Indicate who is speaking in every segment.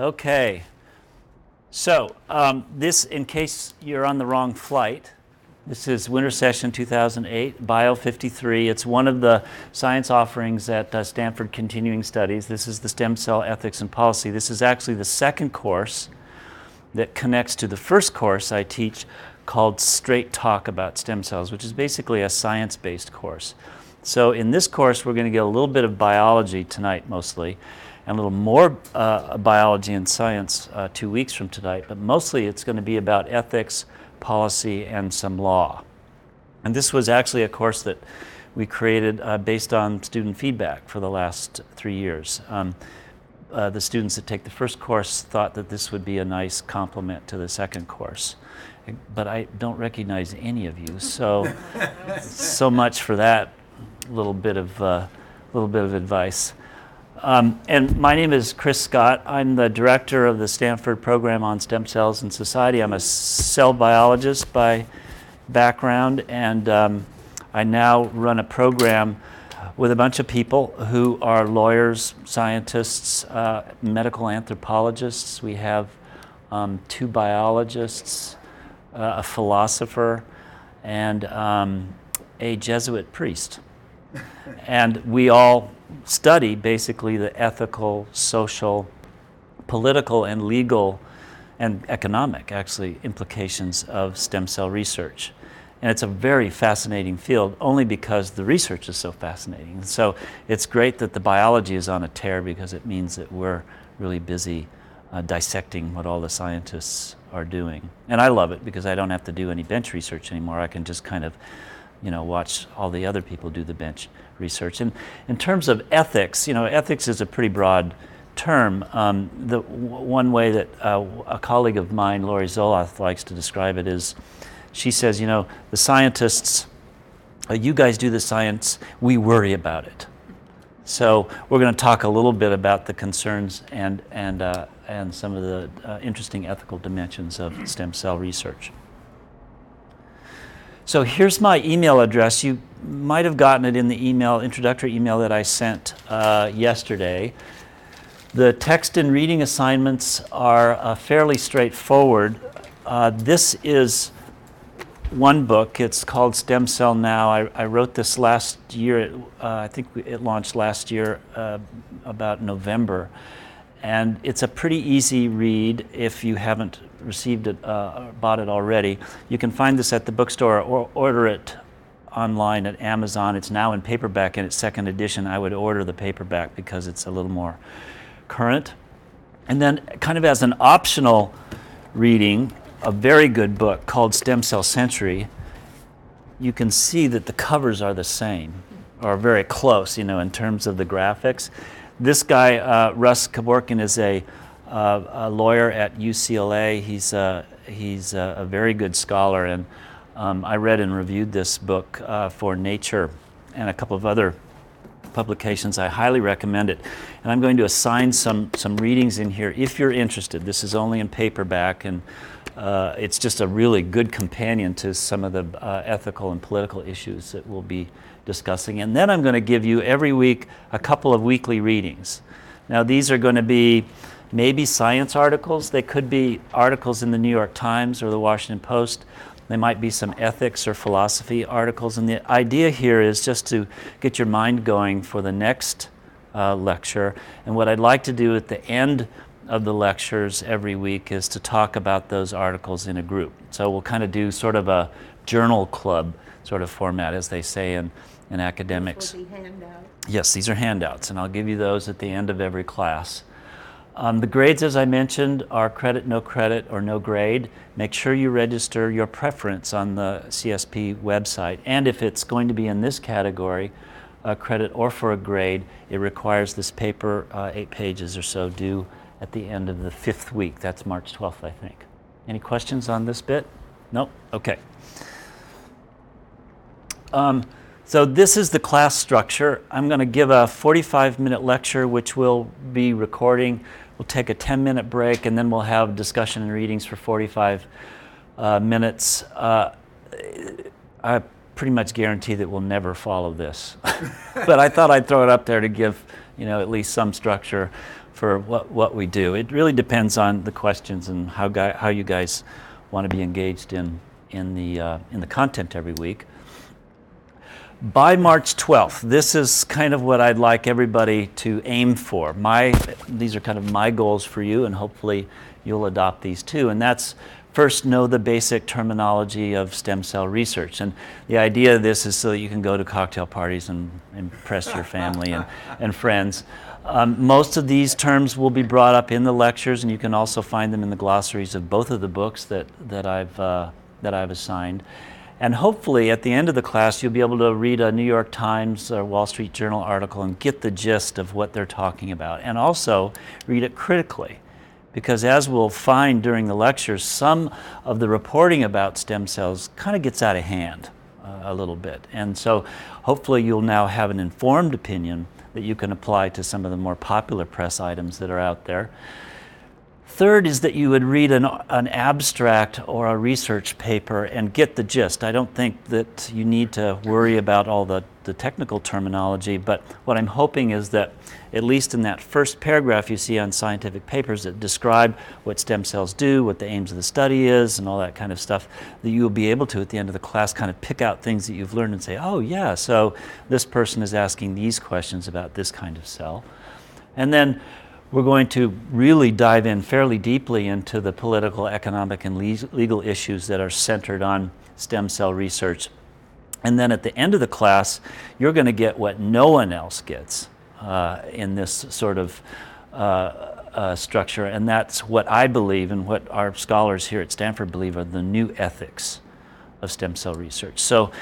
Speaker 1: Okay. So, um, this, in case you're on the wrong flight, this is Winter Session 2008, Bio 53. It's one of the science offerings at uh, Stanford Continuing Studies. This is the Stem Cell Ethics and Policy. This is actually the second course that connects to the first course I teach called Straight Talk About Stem Cells, which is basically a science based course. So, in this course, we're going to get a little bit of biology tonight mostly, and a little more uh, biology and science uh, two weeks from tonight, but mostly it's going to be about ethics, policy, and some law. And this was actually a course that we created uh, based on student feedback for the last three years. Um, uh, the students that take the first course thought that this would be a nice complement to the second course. But I don't recognize any of you, so so much for that little bit of uh, little bit of advice. Um, and my name is Chris Scott. I'm the director of the Stanford Program on Stem Cells and Society. I'm a cell biologist by background, and um, I now run a program with a bunch of people who are lawyers, scientists, uh, medical anthropologists. We have um, two biologists, uh, a philosopher, and um, a Jesuit priest. and we all study basically the ethical, social, political, and legal and economic, actually, implications of stem cell research. And it's a very fascinating field only because the research is so fascinating. So it's great that the biology is on a tear because it means that we're really busy uh, dissecting what all the scientists are doing. And I love it because I don't have to do any bench research anymore. I can just kind of, you know, watch all the other people do the bench research. And in terms of ethics, you know, ethics is a pretty broad term. Um, the one way that uh, a colleague of mine, Laurie Zoloth, likes to describe it is she says, you know, the scientists, uh, you guys do the science, we worry about it. So we're going to talk a little bit about the concerns and, and, uh, and some of the uh, interesting ethical dimensions of stem cell research. So here's my email address. You might have gotten it in the email, introductory email that I sent uh, yesterday. The text and reading assignments are uh, fairly straightforward. Uh, this is one book. It's called Stem Cell Now. I, I wrote this last year. It, uh, I think it launched last year, uh, about November. And it's a pretty easy read if you haven't received it, uh, bought it already. You can find this at the bookstore or order it online at Amazon. It's now in paperback in its second edition. I would order the paperback because it's a little more current. And then, kind of as an optional reading, a very good book called Stem Cell Century, you can see that the covers are the same or very close, you know, in terms of the graphics. This guy, uh, Russ Korobkin, is a, uh, a, lawyer at UCLA. He's, a, he's a, a very good scholar, and um, I read and reviewed this book uh, for Nature and a couple of other publications. I highly recommend it. And I'm going to assign some, some readings in here if you're interested. This is only in paperback, and uh, it's just a really good companion to some of the uh, ethical and political issues that we'll be discussing. And then I'm going to give you every week a couple of weekly readings. Now, these are going to be maybe science articles, they could be articles in the New York Times or the Washington Post. They might be some ethics or philosophy articles. And the idea here is just to get your mind going for the next uh, lecture. And what I'd like to do at the end of the lectures every week is to talk about those articles in a group. So we'll kind of do sort of a journal club sort of format, as they say in, in academics. Yes, these are handouts, and I'll give you those at the end of every class. Um, the grades, as I mentioned, are credit, no credit, or no grade. Make sure you register your preference on the CSP website. And if it's going to be in this category, a credit or for a grade, it requires this paper, uh, eight pages or so, due at the end of the fifth week. That's March 12th, I think. Any questions on this bit? Nope? Okay. Um, so this is the class structure. I'm going to give a 45 minute lecture, which we'll be recording. We'll take a 10 minute break, and then we'll have discussion and readings for 45 uh, minutes. Uh, I pretty much guarantee that we'll never follow this. but I thought I'd throw it up there to give, you know, at least some structure for what, what we do. It really depends on the questions and how, guy, how you guys want to be engaged in, in, the, uh, in the content every week. By March 12th, this is kind of what I'd like everybody to aim for. My, these are kind of my goals for you, and hopefully you'll adopt these too. And that's first know the basic terminology of stem cell research. And the idea of this is so that you can go to cocktail parties and impress your family and, and friends. Um, most of these terms will be brought up in the lectures, and you can also find them in the glossaries of both of the books that, that, I've, uh, that I've assigned. And hopefully, at the end of the class, you'll be able to read a New York Times or Wall Street Journal article and get the gist of what they're talking about. And also read it critically. Because as we'll find during the lectures, some of the reporting about stem cells kind of gets out of hand uh, a little bit. And so hopefully, you'll now have an informed opinion that you can apply to some of the more popular press items that are out there. Third is that you would read an, an, abstract or a research paper and get the gist. I don't think that you need to worry about all the, the technical terminology, but what I'm hoping is that at least in that first paragraph you see on scientific papers that describe what stem cells do, what the aims of the study is, and all that kind of stuff, that you will be able to at the end of the class kind of pick out things that you've learned and say, oh, yeah, so this person is asking these questions about this kind of cell. And then we're going to really dive in fairly deeply into the political, economic, and legal issues that are centered on stem cell research. And then at the end of the class, you're going to get what no one else gets uh, in this sort of uh, uh, structure, and that's what I believe and what our scholars here at Stanford believe are the new ethics of stem cell research. So,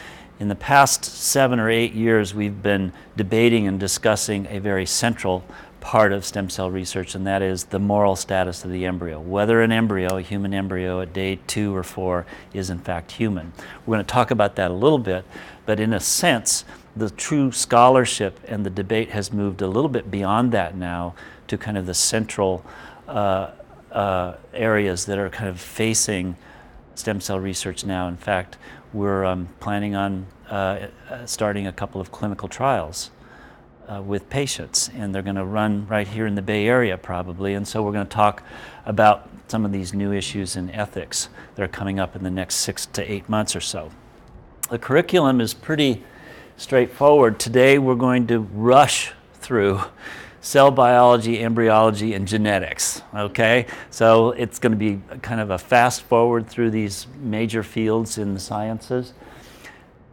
Speaker 1: in the past seven or eight years, we've been debating and discussing a very central part of stem cell research, and that is the moral status of the embryo. Whether an embryo, a human embryo at day two or four, is in fact human. We're going to talk about that a little bit, but in a sense, the true scholarship and the debate has moved a little bit beyond that now to kind of the central uh, uh, areas that are kind of facing stem cell research now. In fact, we're um, planning on uh, uh starting a couple of clinical trials uh, with patients, and they're going to run right here in the Bay Area probably. And so we're going to talk about some of these new issues in ethics that are coming up in the next six to eight months or so. The curriculum is pretty straightforward. Today we're going to rush through cell biology, embryology, and genetics. Okay? So it's going to be kind of a fast forward through these major fields in the sciences.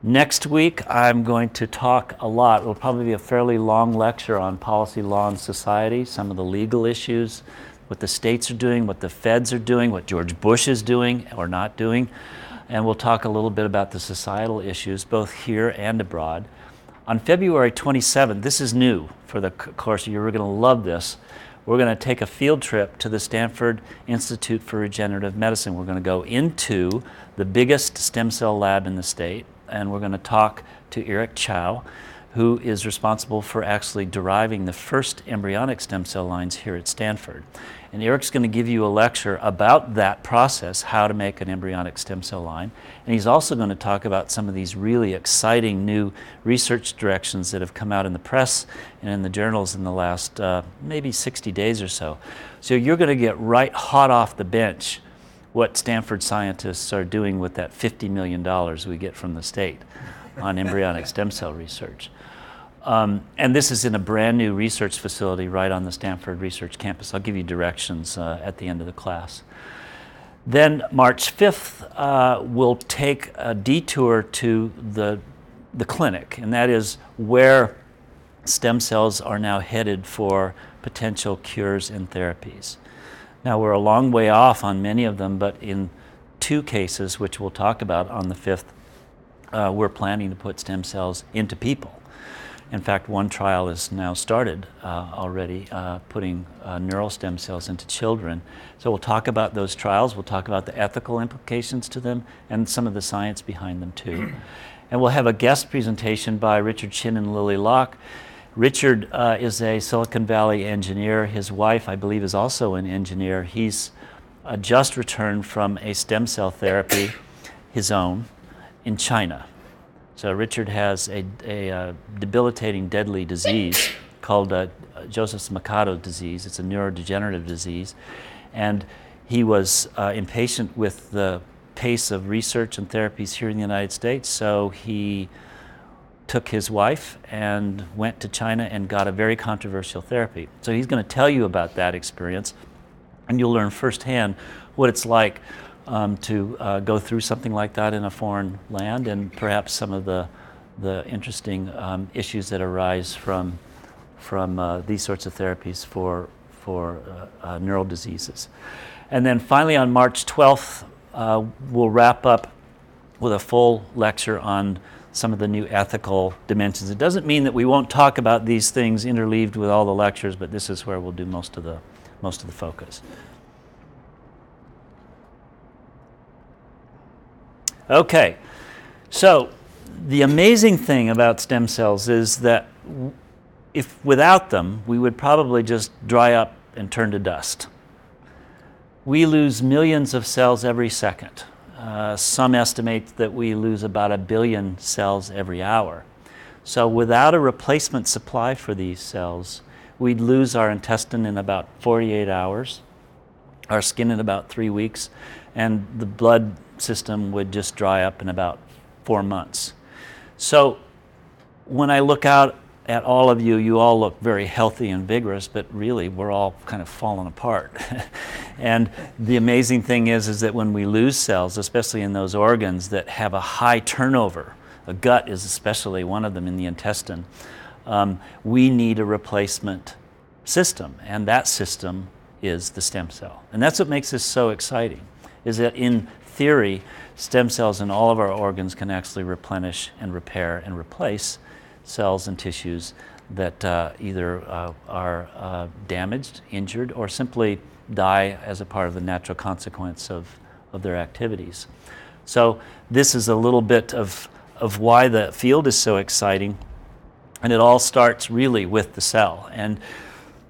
Speaker 1: Next week, I'm going to talk a lot. It will probably be a fairly long lecture on policy, law, and society, some of the legal issues, what the states are doing, what the feds are doing, what George Bush is doing or not doing. And we'll talk a little bit about the societal issues, both here and abroad. On February 27th, this is new for the course. You're going to love this. We're going to take a field trip to the Stanford Institute for Regenerative Medicine. We're going to go into the biggest stem cell lab in the state and we're going to talk to Eric Chow, who is responsible for actually deriving the first embryonic stem cell lines here at Stanford. And Eric's going to give you a lecture about that process, how to make an embryonic stem cell line. And he's also going to talk about some of these really exciting new research directions that have come out in the press and in the journals in the last uh, maybe 60 days or so. So you're going to get right hot off the bench what Stanford scientists are doing with that $50 million we get from the state on embryonic stem cell research. Um, and this is in a brand new research facility right on the Stanford Research Campus. I'll give you directions uh, at the end of the class. Then, March 5th, uh, we'll take a detour to the, the clinic, and that is where stem cells are now headed for potential cures and therapies. Now, we're a long way off on many of them, but in two cases, which we'll talk about on the 5th, uh, we're planning to put stem cells into people. In fact, one trial is now started uh, already, uh, putting uh, neural stem cells into children. So we'll talk about those trials, we'll talk about the ethical implications to them, and some of the science behind them too. and we'll have a guest presentation by Richard Chin and Lily Locke. Richard uh, is a Silicon Valley engineer. His wife, I believe, is also an engineer. He's uh, just returned from a stem cell therapy, his own, in China. So Richard has a, a uh, debilitating, deadly disease called uh, Joseph's Machado disease. It's a neurodegenerative disease. And he was uh, impatient with the pace of research and therapies here in the United States, so he took his wife and went to China and got a very controversial therapy. So he's going to tell you about that experience, and you'll learn firsthand what it's like um, to uh, go through something like that in a foreign land and perhaps some of the, the interesting um, issues that arise from, from uh, these sorts of therapies for, for uh, uh neural diseases. And then finally, on March 12th, uh, we'll wrap up with a full lecture on some of the new ethical dimensions. It doesn't mean that we won't talk about these things interleaved with all the lectures, but this is where we'll do most of the, most of the focus. Okay, so the amazing thing about stem cells is that if without them, we would probably just dry up and turn to dust. We lose millions of cells every second. Uh, some estimate that we lose about a billion cells every hour. So, without a replacement supply for these cells, we'd lose our intestine in about 48 hours, our skin in about three weeks, and the blood system would just dry up in about four months. So, when I look out at all of you, you all look very healthy and vigorous, but really we're all kind of falling apart. and the amazing thing is, is that when we lose cells, especially in those organs that have a high turnover, a gut is especially one of them in the intestine, um, we need a replacement system, and that system is the stem cell. And that's what makes this so exciting, is that in theory, stem cells in all of our organs can actually replenish and repair and replace cells and tissues that uh, either uh, are uh, damaged, injured, or simply die as a part of the natural consequence of, of their activities. So, this is a little bit of, of why the field is so exciting. And it all starts really with the cell. And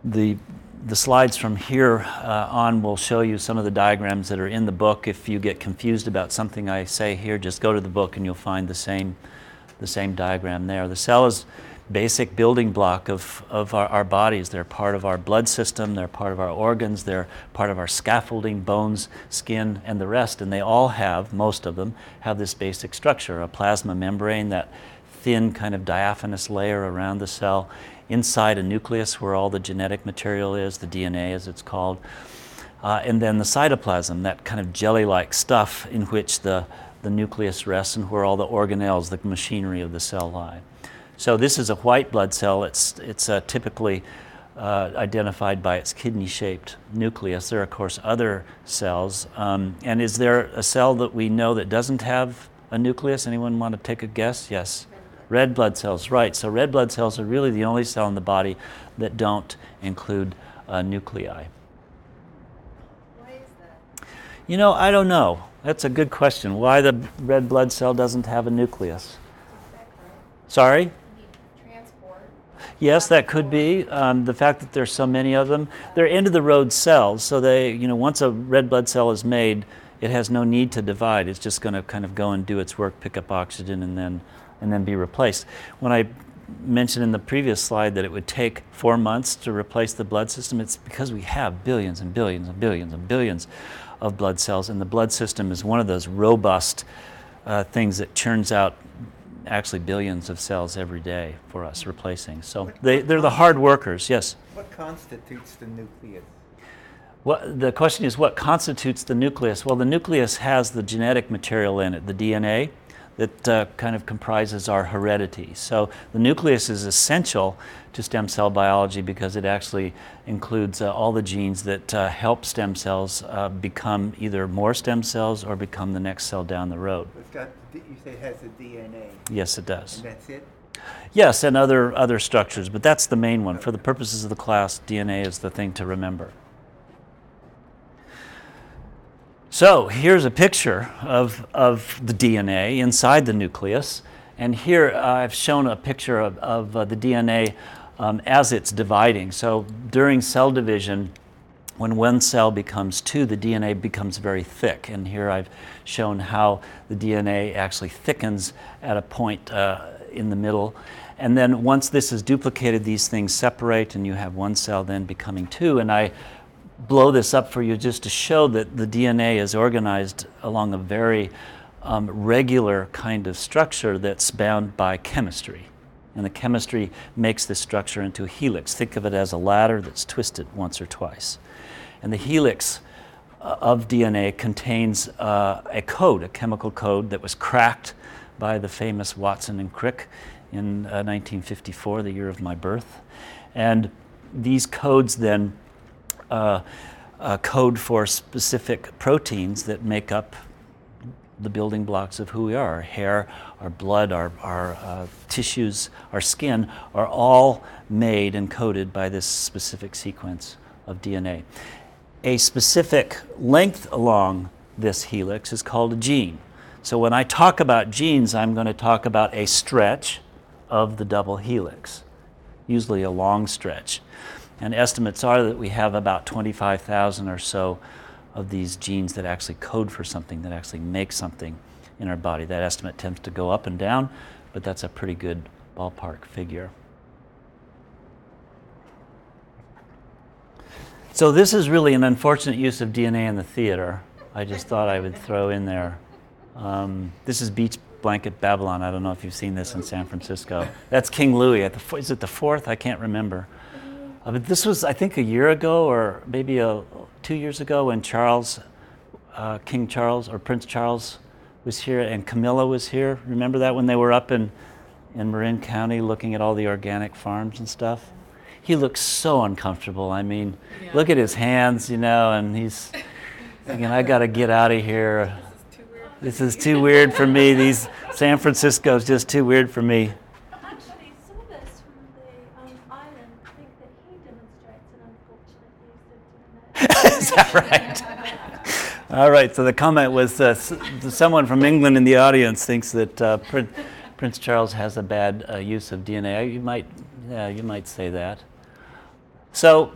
Speaker 1: the, the slides from here uh, on will show you some of the diagrams that are in the book. If you get confused about something I say here, just go to the book and you'll find the same the same diagram there. The cell is basic building block of, of our, our, bodies. They're part of our blood system, they're part of our organs, they're part of our scaffolding, bones, skin, and the rest. And they all have, most of them, have this basic structure a plasma membrane, that thin kind of diaphanous layer around the cell, inside a nucleus where all the genetic material is, the DNA as it's called. Uh, and then the cytoplasm, that kind of jelly like stuff in which the the nucleus rests and where all the organelles, the machinery of the cell lie. So this is a white blood cell. It's, it's uh, typically uh, identified by its kidney-shaped nucleus. There are, of course, other cells. Um, and is there a cell that we know that doesn't have a nucleus? Anyone want to take a guess? Yes. Red blood cells, right. So red blood cells are really the only cell in the body that don't include uh, nuclei.
Speaker 2: Why is that?
Speaker 1: You know, I don't know. That's a good question. Why the red blood cell doesn't have a nucleus? Sorry? Yes, that could be. Um, the fact that there's so many of them. They're end of the road cells, so they, you know, once a red blood cell is made, it has no need to divide. It's just going to kind of go and do its work, pick up oxygen, and then, and then be replaced. When I mentioned in the previous slide that it would take four months to replace the blood system, it's because we have billions and billions and billions and billions of blood cells, and the blood system is one of those robust uh, things that churns out actually billions of cells every day for us replacing. So they, they're the hard workers, yes?
Speaker 3: What constitutes the nucleus?
Speaker 1: Well, the question is what constitutes the nucleus? Well, the nucleus has the genetic material in it, the DNA that uh, kind of comprises our heredity. So the nucleus is essential to stem cell biology because it actually includes uh, all the genes that uh, help stem cells uh, become either more stem cells or become the next cell down the road.
Speaker 3: It's got, you say it has the DNA.
Speaker 1: Yes, it does.
Speaker 3: And that's it?
Speaker 1: Yes, and other, other structures, but that's the main one. For the purposes of the class, DNA is the thing to remember. So here's a picture of, of the DNA inside the nucleus. And here uh, I've shown a picture of, of uh, the DNA um, as it's dividing. So during cell division, when one cell becomes two, the DNA becomes very thick. And here I've shown how the DNA actually thickens at a point uh, in the middle. And then once this is duplicated, these things separate, and you have one cell then becoming two. And I blow this up for you just to show that the DNA is organized along a very um, regular kind of structure that's bound by chemistry. And the chemistry makes this structure into a helix. Think of it as a ladder that's twisted once or twice. And the helix uh, of DNA contains uh, a code, a chemical code that was cracked by the famous Watson and Crick in uh, 1954, the year of my birth. And these codes then uh, code for specific proteins that make up the building blocks of who we are. Our hair, our blood, our, our uh, tissues, our skin are all made and coded by this specific sequence of DNA. A specific length along this helix is called a gene. So when I talk about genes, I'm going to talk about a stretch of the double helix, usually a long stretch. And estimates are that we have about 25,000 or so of these genes that actually code for something, that actually make something in our body. That estimate tends to go up and down, but that's a pretty good ballpark figure. So, this is really an unfortunate use of DNA in the theater. I just thought I would throw in there. Um, this is Beach Blanket Babylon. I don't know if you've seen this in San Francisco. That's King Louis. At the, is it the fourth? I can't remember. Uh, but this was, I think, a year ago or maybe a, two years ago when Charles, uh, King Charles or Prince Charles was here and Camilla was here. Remember that when they were up in, in Marin County looking at all the organic farms and stuff? He looks so uncomfortable. I mean, yeah. look at his hands, you know, and he's thinking, I got to get out of here. This is too weird for me. These San Francisco's just too weird for me.
Speaker 2: Actually, some of us from the um, island think that he demonstrates an unfortunate use of
Speaker 1: Is that right? All right. So the comment was uh, someone from England in the audience thinks that uh, Prin- Prince Charles has a bad uh, use of DNA. You might, yeah, you might say that. So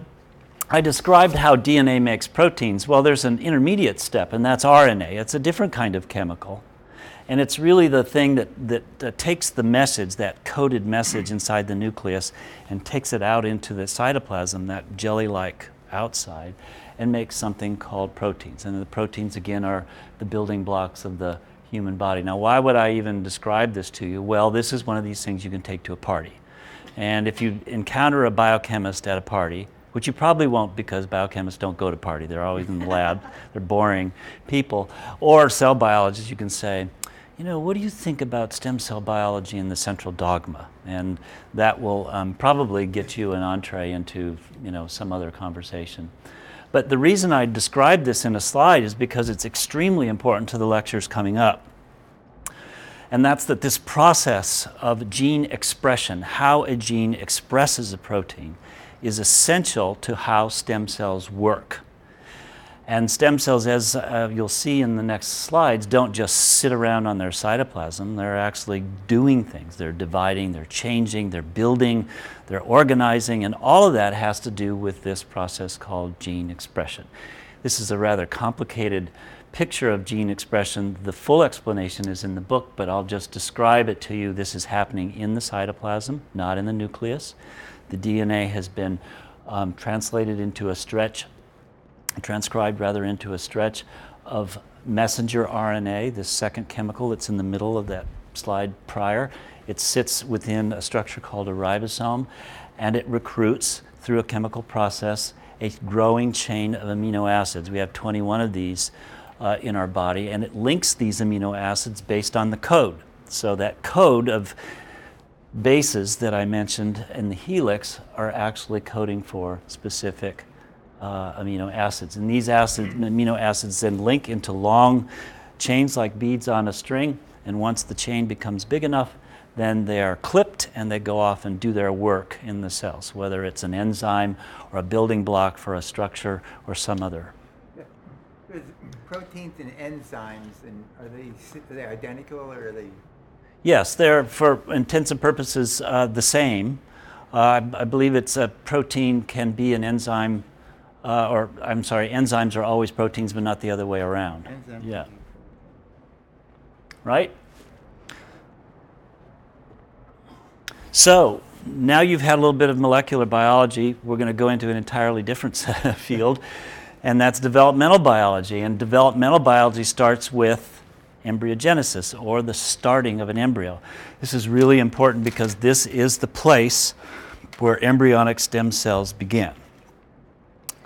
Speaker 1: I described how DNA makes proteins. Well, there's an intermediate step, and that's RNA. It's a different kind of chemical. And it's really the thing that, that uh, takes the message, that coded message inside the nucleus, and takes it out into the cytoplasm, that jelly like outside, and makes something called proteins. And the proteins, again, are the building blocks of the human body. Now, why would I even describe this to you? Well, this is one of these things you can take to a party. And if you encounter a biochemist at a party, which you probably won't because biochemists don't go to party. They're always in the lab. They're boring people. Or cell biologists, you can say, you know, what do you think about stem cell biology and the central dogma? And that will um, probably get you an entree into, you know, some other conversation. But the reason I describe this in a slide is because it's extremely important to the lectures coming up. And that's that this process of gene expression, how a gene expresses a protein, is essential to how stem cells work. And stem cells, as uh, you'll see in the next slides, don't just sit around on their cytoplasm. They're actually doing things. They're dividing, they're changing, they're building, they're organizing, and all of that has to do with this process called gene expression. This is a rather complicated picture of gene expression. The full explanation is in the book, but I'll just describe it to you. This is happening in the cytoplasm, not in the nucleus. The DNA has been um, translated into a stretch, transcribed rather into a stretch of messenger RNA, this second chemical that's in the middle of that slide prior. It sits within a structure called a ribosome, and it recruits through a chemical process a growing chain of amino acids. We have 21 of these uh, in our body, and it links these amino acids based on the code. So that code of bases that I mentioned in the helix are actually coding for specific uh, amino acids. And these acid, amino acids then link into long chains like beads on a string. And once the chain becomes big enough, then they are clipped and they go off and do their work in the cells, whether it's an enzyme or a building block for a structure or some other.
Speaker 3: Proteins and enzymes, and are they, are they identical or are they
Speaker 1: Yes, they're for intents and purposes uh, the same. Uh, I believe it's a protein can be an enzyme uh, or I'm sorry, enzymes are always proteins, but not the other way around.
Speaker 3: Enzymes
Speaker 1: Yeah. right? So now you've had a little bit of molecular biology. We're going to go into an entirely different field, and that's developmental biology. And developmental biology starts with embryogenesis, or the starting of an embryo. This is really important because this is the place where embryonic stem cells begin.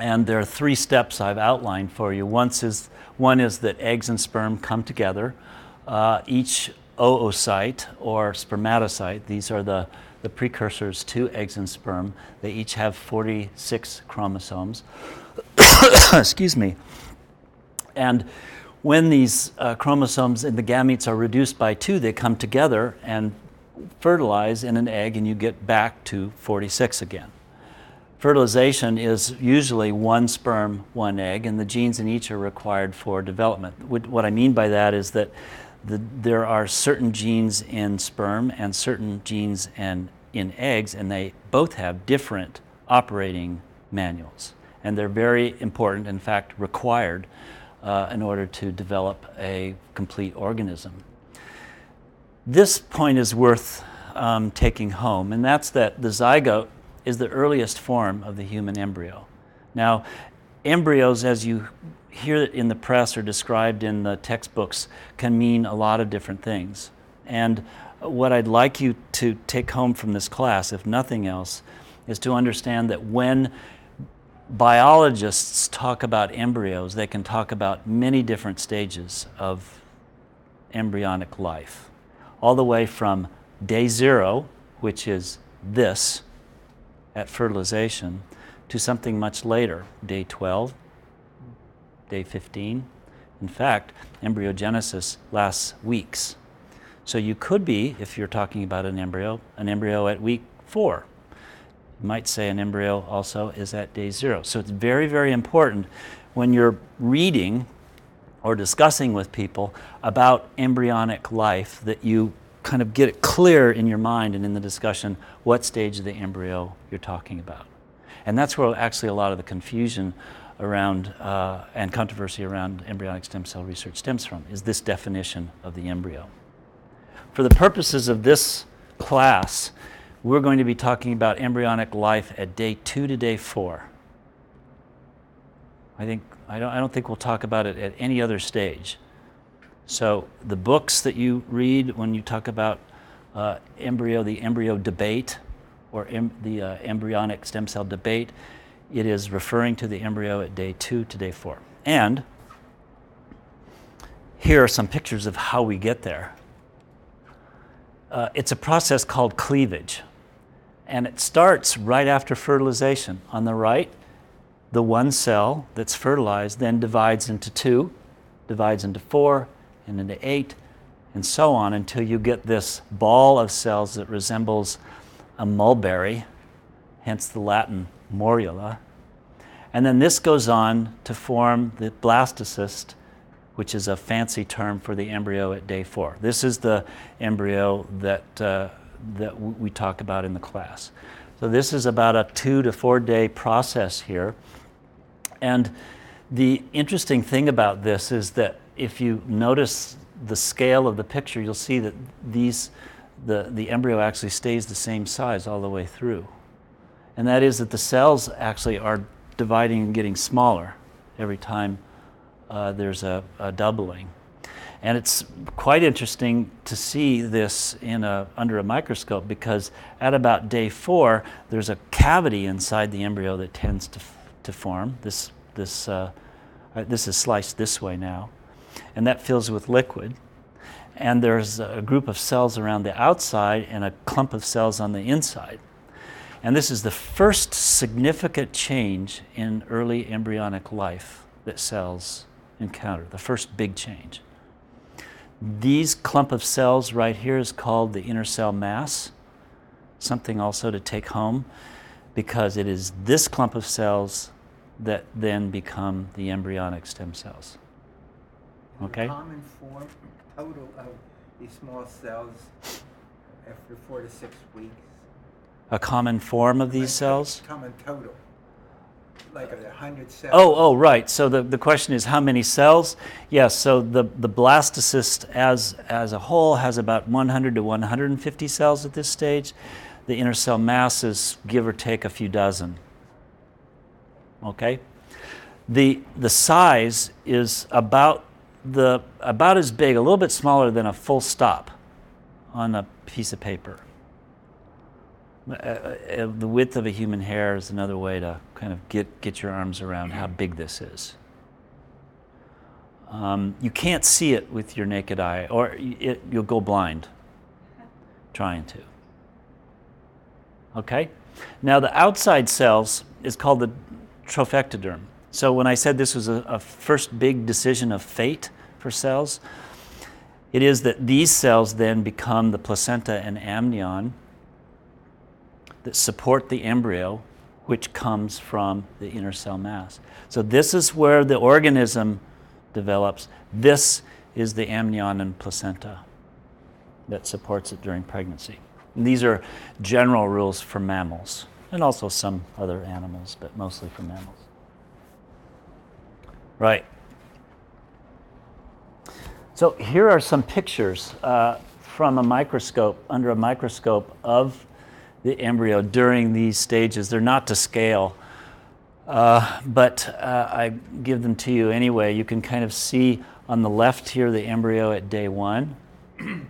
Speaker 1: And there are three steps I've outlined for you. Once is, one is that eggs and sperm come together. Uh, each oocyte or spermatocyte, these are the, the precursors to eggs and sperm, they each have 46 chromosomes. Excuse me. And when these uh, chromosomes in the gametes are reduced by two, they come together and fertilize in an egg, and you get back to 46 again. Fertilization is usually one sperm, one egg, and the genes in each are required for development. What I mean by that is that the, there are certain genes in sperm and certain genes in, in eggs, and they both have different operating manuals. And they're very important, in fact, required uh, in order to develop a complete organism. This point is worth um, taking home, and that's that the zygote is the earliest form of the human embryo. Now, embryos, as you hear it in the press or described in the textbooks, can mean a lot of different things. And what I'd like you to take home from this class, if nothing else, is to understand that when biologists talk about embryos, they can talk about many different stages of embryonic life, all the way from day zero, which is this at fertilization, to something much later, day 12, day 15. In fact, embryogenesis lasts weeks. So you could be, if you're talking about an embryo, an embryo at week four. You might say an embryo also is at day zero. So it's very, very important when you're reading or discussing with people about embryonic life that you kind of get it clear in your mind and in the discussion what stage of the embryo you're talking about. And that's where actually a lot of the confusion around uh, and controversy around embryonic stem cell research stems from is this definition of the embryo. For the purposes of this class, we're going to be talking about embryonic life at day two to day four. I think I don't, I don't think we'll talk about it at any other stage. So the books that you read when you talk about uh, embryo, the embryo debate, or em- the uh, embryonic stem cell debate, it is referring to the embryo at day two to day four. And here are some pictures of how we get there. Uh, it's a process called cleavage, and it starts right after fertilization. On the right, the one cell that's fertilized then divides into two, divides into four, and into eight, and so on until you get this ball of cells that resembles a mulberry, hence the Latin morula. And then this goes on to form the blastocyst, which is a fancy term for the embryo at day four. This is the embryo that, uh, that we talk about in the class. So this is about a two to four day process here. And the interesting thing about this is that if you notice the scale of the picture, you'll see that these, the, the embryo actually stays the same size all the way through. And that is that the cells actually are dividing and getting smaller every time uh, there's a, a doubling. And it's quite interesting to see this in a, under a microscope because at about day four, there's a cavity inside the embryo that tends to, to form. This, this, uh, uh, this is sliced this way now. And that fills with liquid. And there's a group of cells around the outside and a clump of cells on the inside. And this is the first significant change in early embryonic life that cells encounter, the first big change. These clump of cells right here is called the inner cell mass, something also to take home because it is this clump of cells that then become the embryonic stem cells.
Speaker 3: The
Speaker 1: Okay?
Speaker 3: Common form total of these small cells after four to six weeks.
Speaker 1: A common form of these cells?
Speaker 3: Common total. like a hundred cells.
Speaker 1: Oh, oh, right. So the, the question is how many cells? Yes, so the, the blastocyst as, as a whole has about 100 to 150 cells at this stage. The inner cell mass is give or take a few dozen. Okay? The, the size is about, the, about as big, a little bit smaller than a full stop on a piece of paper. Uh, uh, the width of a human hair is another way to kind of get, get your arms around how big this is. Um, you can't see it with your naked eye, or it, you'll go blind trying to. Okay? Now, the outside cells is called the trophectoderm. So, when I said this was a, a first big decision of fate for cells, it is that these cells then become the placenta and amnion that support the embryo, which comes from the inner cell mass. So, this is where the organism develops. This is the amnion and placenta that supports it during pregnancy. And these are general rules for mammals and also some other animals, but mostly for mammals. Right. So, here are some pictures uh, from a microscope, under a microscope, of the embryo during these stages. They're not to scale, uh, but uh, I give them to you anyway. You can kind of see on the left here the embryo at day one. and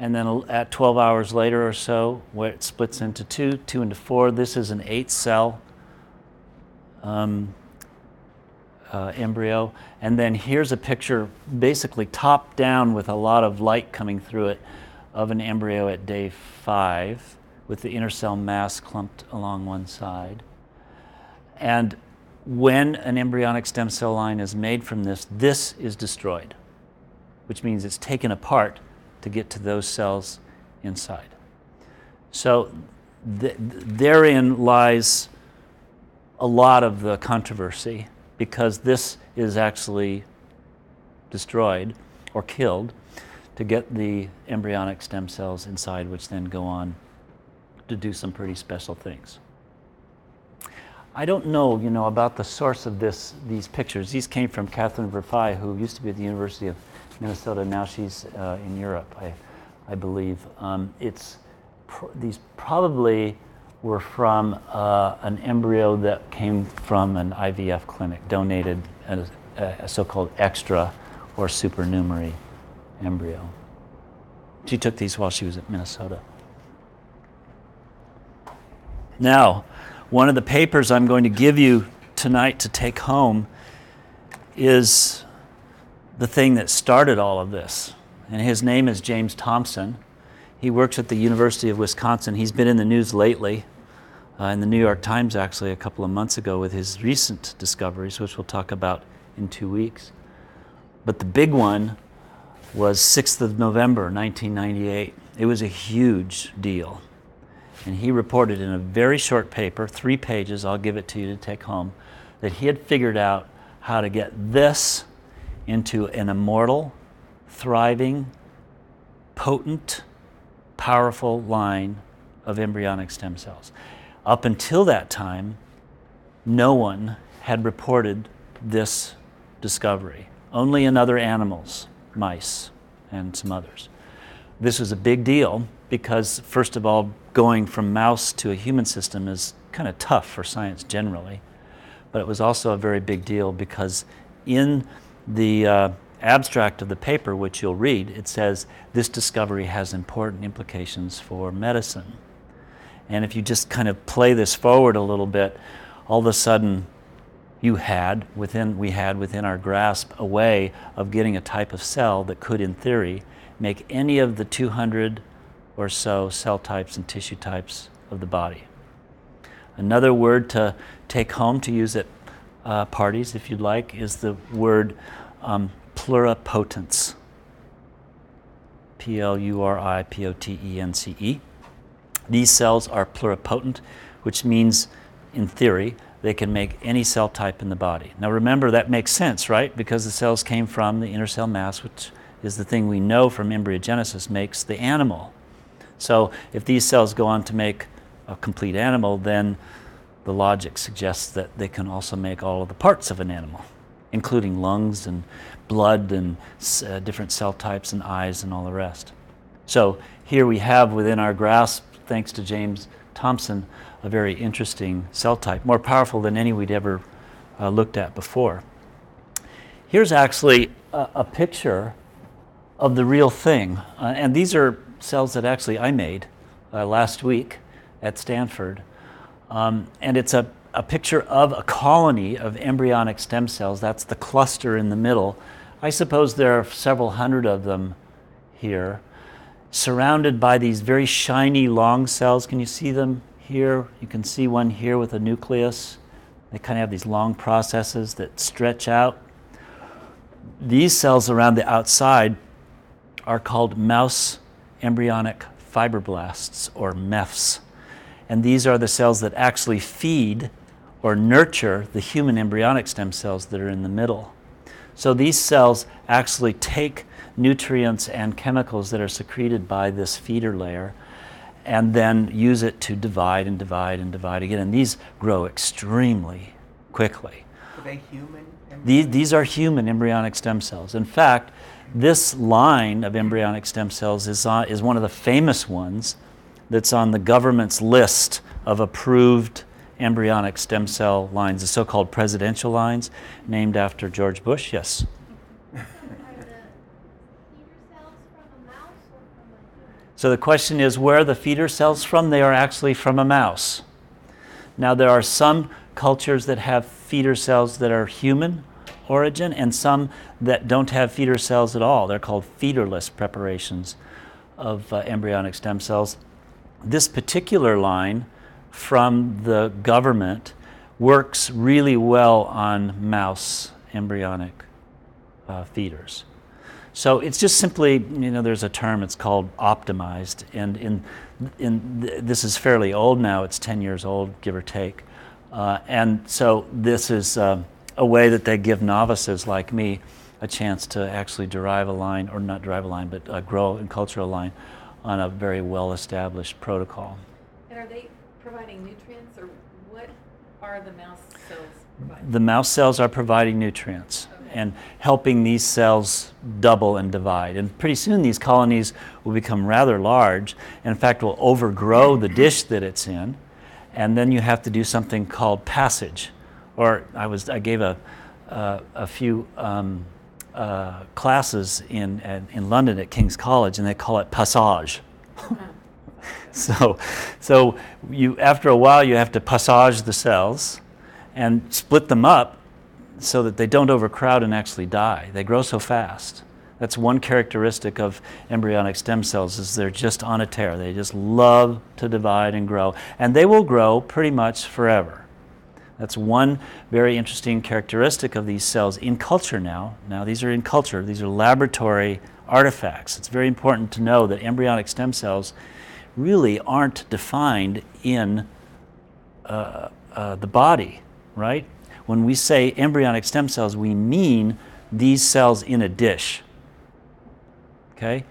Speaker 1: then at 12 hours later or so, where it splits into two, two into four. This is an eight cell um, uh, embryo. And then here's a picture, basically top down with a lot of light coming through it, of an embryo at day five with the inner cell mass clumped along one side. And when an embryonic stem cell line is made from this, this is destroyed, which means it's taken apart to get to those cells inside. So th- therein lies a lot of the controversy because this is actually destroyed or killed to get the embryonic stem cells inside, which then go on to do some pretty special things. I don't know, you know, about the source of this, these pictures. These came from Catherine Verfaillie, who used to be at the University of Minnesota. Now she's uh, in Europe, I, I believe. Um, it's pr- these probably were from uh, an embryo that came from an IVF clinic, donated a, a so-called extra or supernumerary embryo. She took these while she was at Minnesota. Now, one of the papers I'm going to give you tonight to take home is the thing that started all of this. And his name is James Thomson. He works at the University of Wisconsin. He's been in the news lately, uh, in the New York Times actually a couple of months ago with his recent discoveries, which we'll talk about in two weeks. But the big one was 6th of November 1998. It was a huge deal. And he reported in a very short paper, three pages, I'll give it to you to take home, that he had figured out how to get this into an immortal, thriving, potent, powerful line of embryonic stem cells. Up until that time, no one had reported this discovery, only in other animals, mice, and some others. This was a big deal because, first of all, going from mouse to a human system is kind of tough for science generally. But it was also a very big deal because in the uh, abstract of the paper, which you'll read, it says this discovery has important implications for medicine. And if you just kind of play this forward a little bit, all of a sudden you had within we had within our grasp a way of getting a type of cell that could in theory make any of the 200 or so cell types and tissue types of the body. Another word to take home to use at uh, parties, if you'd like, is the word um, pluripotence. P L U R I P O T E N C E. These cells are pluripotent, which means, in theory, they can make any cell type in the body. Now remember, that makes sense, right? Because the cells came from the inner cell mass, which is the thing we know from embryogenesis makes the animal. So if these cells go on to make a complete animal, then the logic suggests that they can also make all of the parts of an animal, including lungs and blood and uh, different cell types and eyes and all the rest. So here we have within our grasp, thanks to James Thomson, a very interesting cell type, more powerful than any we'd ever uh, looked at before. Here's actually a, a picture of the real thing, uh, and these are cells that actually I made uh, last week at Stanford. Um, and it's a, a picture of a colony of embryonic stem cells. That's the cluster in the middle. I suppose there are several hundred of them here, surrounded by these very shiny long cells. Can you see them here? You can see one here with a nucleus. They kind of have these long processes that stretch out. These cells around the outside are called mouse embryonic fibroblasts, or MEFs. And these are the cells that actually feed or nurture the human embryonic stem cells that are in the middle. So these cells actually take nutrients and chemicals that are secreted by this feeder layer and then use it to divide and divide and divide again. And these grow extremely quickly.
Speaker 3: Are they human?
Speaker 1: These, these are human embryonic stem cells. In fact, this line of embryonic stem cells is, on, is one of the famous ones that's on the government's list of approved embryonic stem cell lines, the so called presidential lines, named after George Bush. Yes? So the question is where are the feeder cells from? They are actually from a mouse. Now, there are some cultures that have feeder cells that are human origin and some that don't have feeder cells at all. They're called feederless preparations of uh, embryonic stem cells. This particular line from the government works really well on mouse embryonic uh, feeders. So it's just simply, you know, there's a term, it's called optimized. And in, in th- this is fairly old now, it's 10 years old, give or take. Uh, and so this is uh, a way that they give novices like me a chance to actually derive a line, or not derive a line, but uh, grow and culture a line on a very well established protocol.
Speaker 4: And are they providing nutrients, or what are the mouse cells providing?
Speaker 1: The mouse cells are providing nutrients and helping these cells double and divide. And pretty soon these colonies will become rather large, and in fact will overgrow the dish that it's in. And then you have to do something called passage. Or I, was, I gave a, uh, a few um, uh, classes in, in London at King's College, and they call it passage. so, so you, after a while, you have to passage the cells and split them up so that they don't overcrowd and actually die. They grow so fast. That's one characteristic of embryonic stem cells is they're just on a tear. They just love to divide and grow, and they will grow pretty much forever. That's one very interesting characteristic of these cells in culture now. Now, these are in culture, these are laboratory artifacts. It's very important to know that embryonic stem cells really aren't defined in uh, uh, the body, right? When we say embryonic stem cells, we mean these cells in a dish. Okay?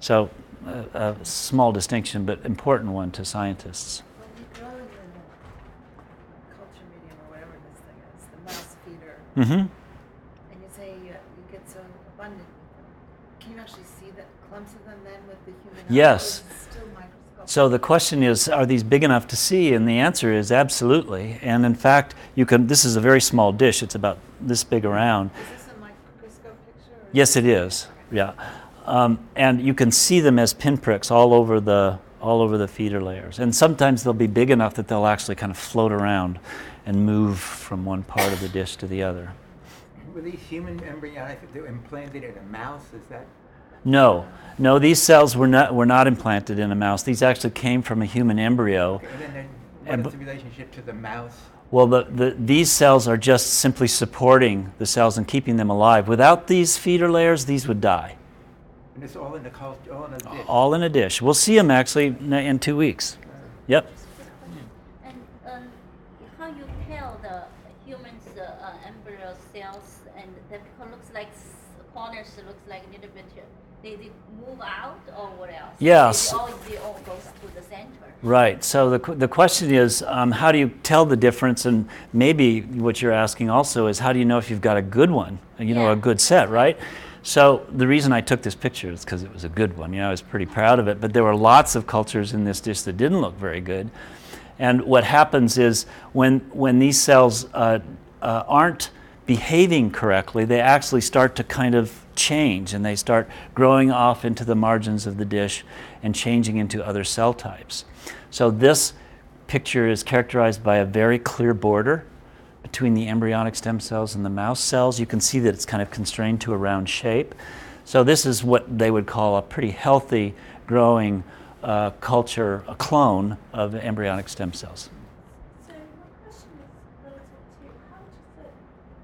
Speaker 1: So, uh, a small distinction, but important one to scientists.
Speaker 5: When you grow in the culture medium or whatever this thing is, the mouse feeder,
Speaker 1: Mm-hmm.
Speaker 5: and you say you, you get so abundant, can you actually see the clumps of them then with the human eye?
Speaker 1: Yes.
Speaker 5: is it still microscopic?
Speaker 1: So the question is, are these big enough to see? And the answer is absolutely. And in fact, you can. This is a very small dish. It's about this big around.
Speaker 5: Is this a microscope picture?
Speaker 1: Yes, it is. Yeah, um, and you can see them as pinpricks all over the all over the feeder layers. And sometimes they'll be big enough that they'll actually kind of float around and move from one part of the dish to the other.
Speaker 3: Were these human embryonic, they were implanted in a mouse, is that?
Speaker 1: No, no, these cells were not were not implanted in a mouse. These actually came from a human embryo.
Speaker 3: And then, what is the relationship to the mouse?
Speaker 1: Well, the, the, these cells are just simply supporting the cells and keeping them alive. Without these feeder layers, these would die.
Speaker 3: And it's all in the culture, all in a dish.
Speaker 1: All in a dish. We'll see them actually in two weeks. Yep.
Speaker 6: And um, how you tell the humans uh, uh, embryo cells and that because looks like s- corners looks like a little bit they, they move out or what else?
Speaker 1: Yes.
Speaker 6: All, they all goes to the center.
Speaker 1: Right. So the, the question is, um, how do you tell the difference? And maybe what you're asking also is, how do you know if you've got a good one? You know, a good set, right? So the reason I took this picture is because it was a good one. You know, I was pretty proud of it. But there were lots of cultures in this dish that didn't look very good. And what happens is when when these cells uh, uh, aren't behaving correctly, they actually start to kind of change and they start growing off into the margins of the dish and changing into other cell types. So this picture is characterized by a very clear border between the embryonic stem cells and the mouse cells. You can see that it's kind of constrained to a round shape. So this is what they would call a pretty healthy growing uh, culture, a clone of embryonic stem cells.
Speaker 2: So my question is relative to how does it,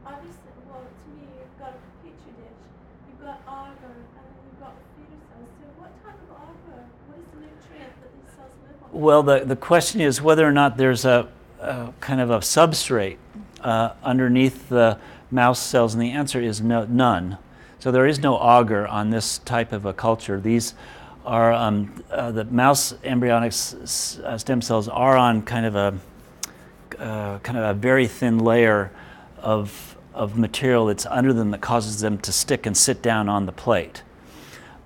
Speaker 2: obviously, well, to me, you've got a petri dish, you've got agar, and then you've got the feeder cells. So what type of agar, what is the nutrient that these cells live on?
Speaker 1: Well, the, the question is whether or not there's a, a kind of a substrate uh, underneath the mouse cells, and the answer is no, none. So there is no agar on this type of a culture. These are um, uh, the mouse embryonic s- s- uh, stem cells are on kind of a uh, kind of a very thin layer of of material that's under them that causes them to stick and sit down on the plate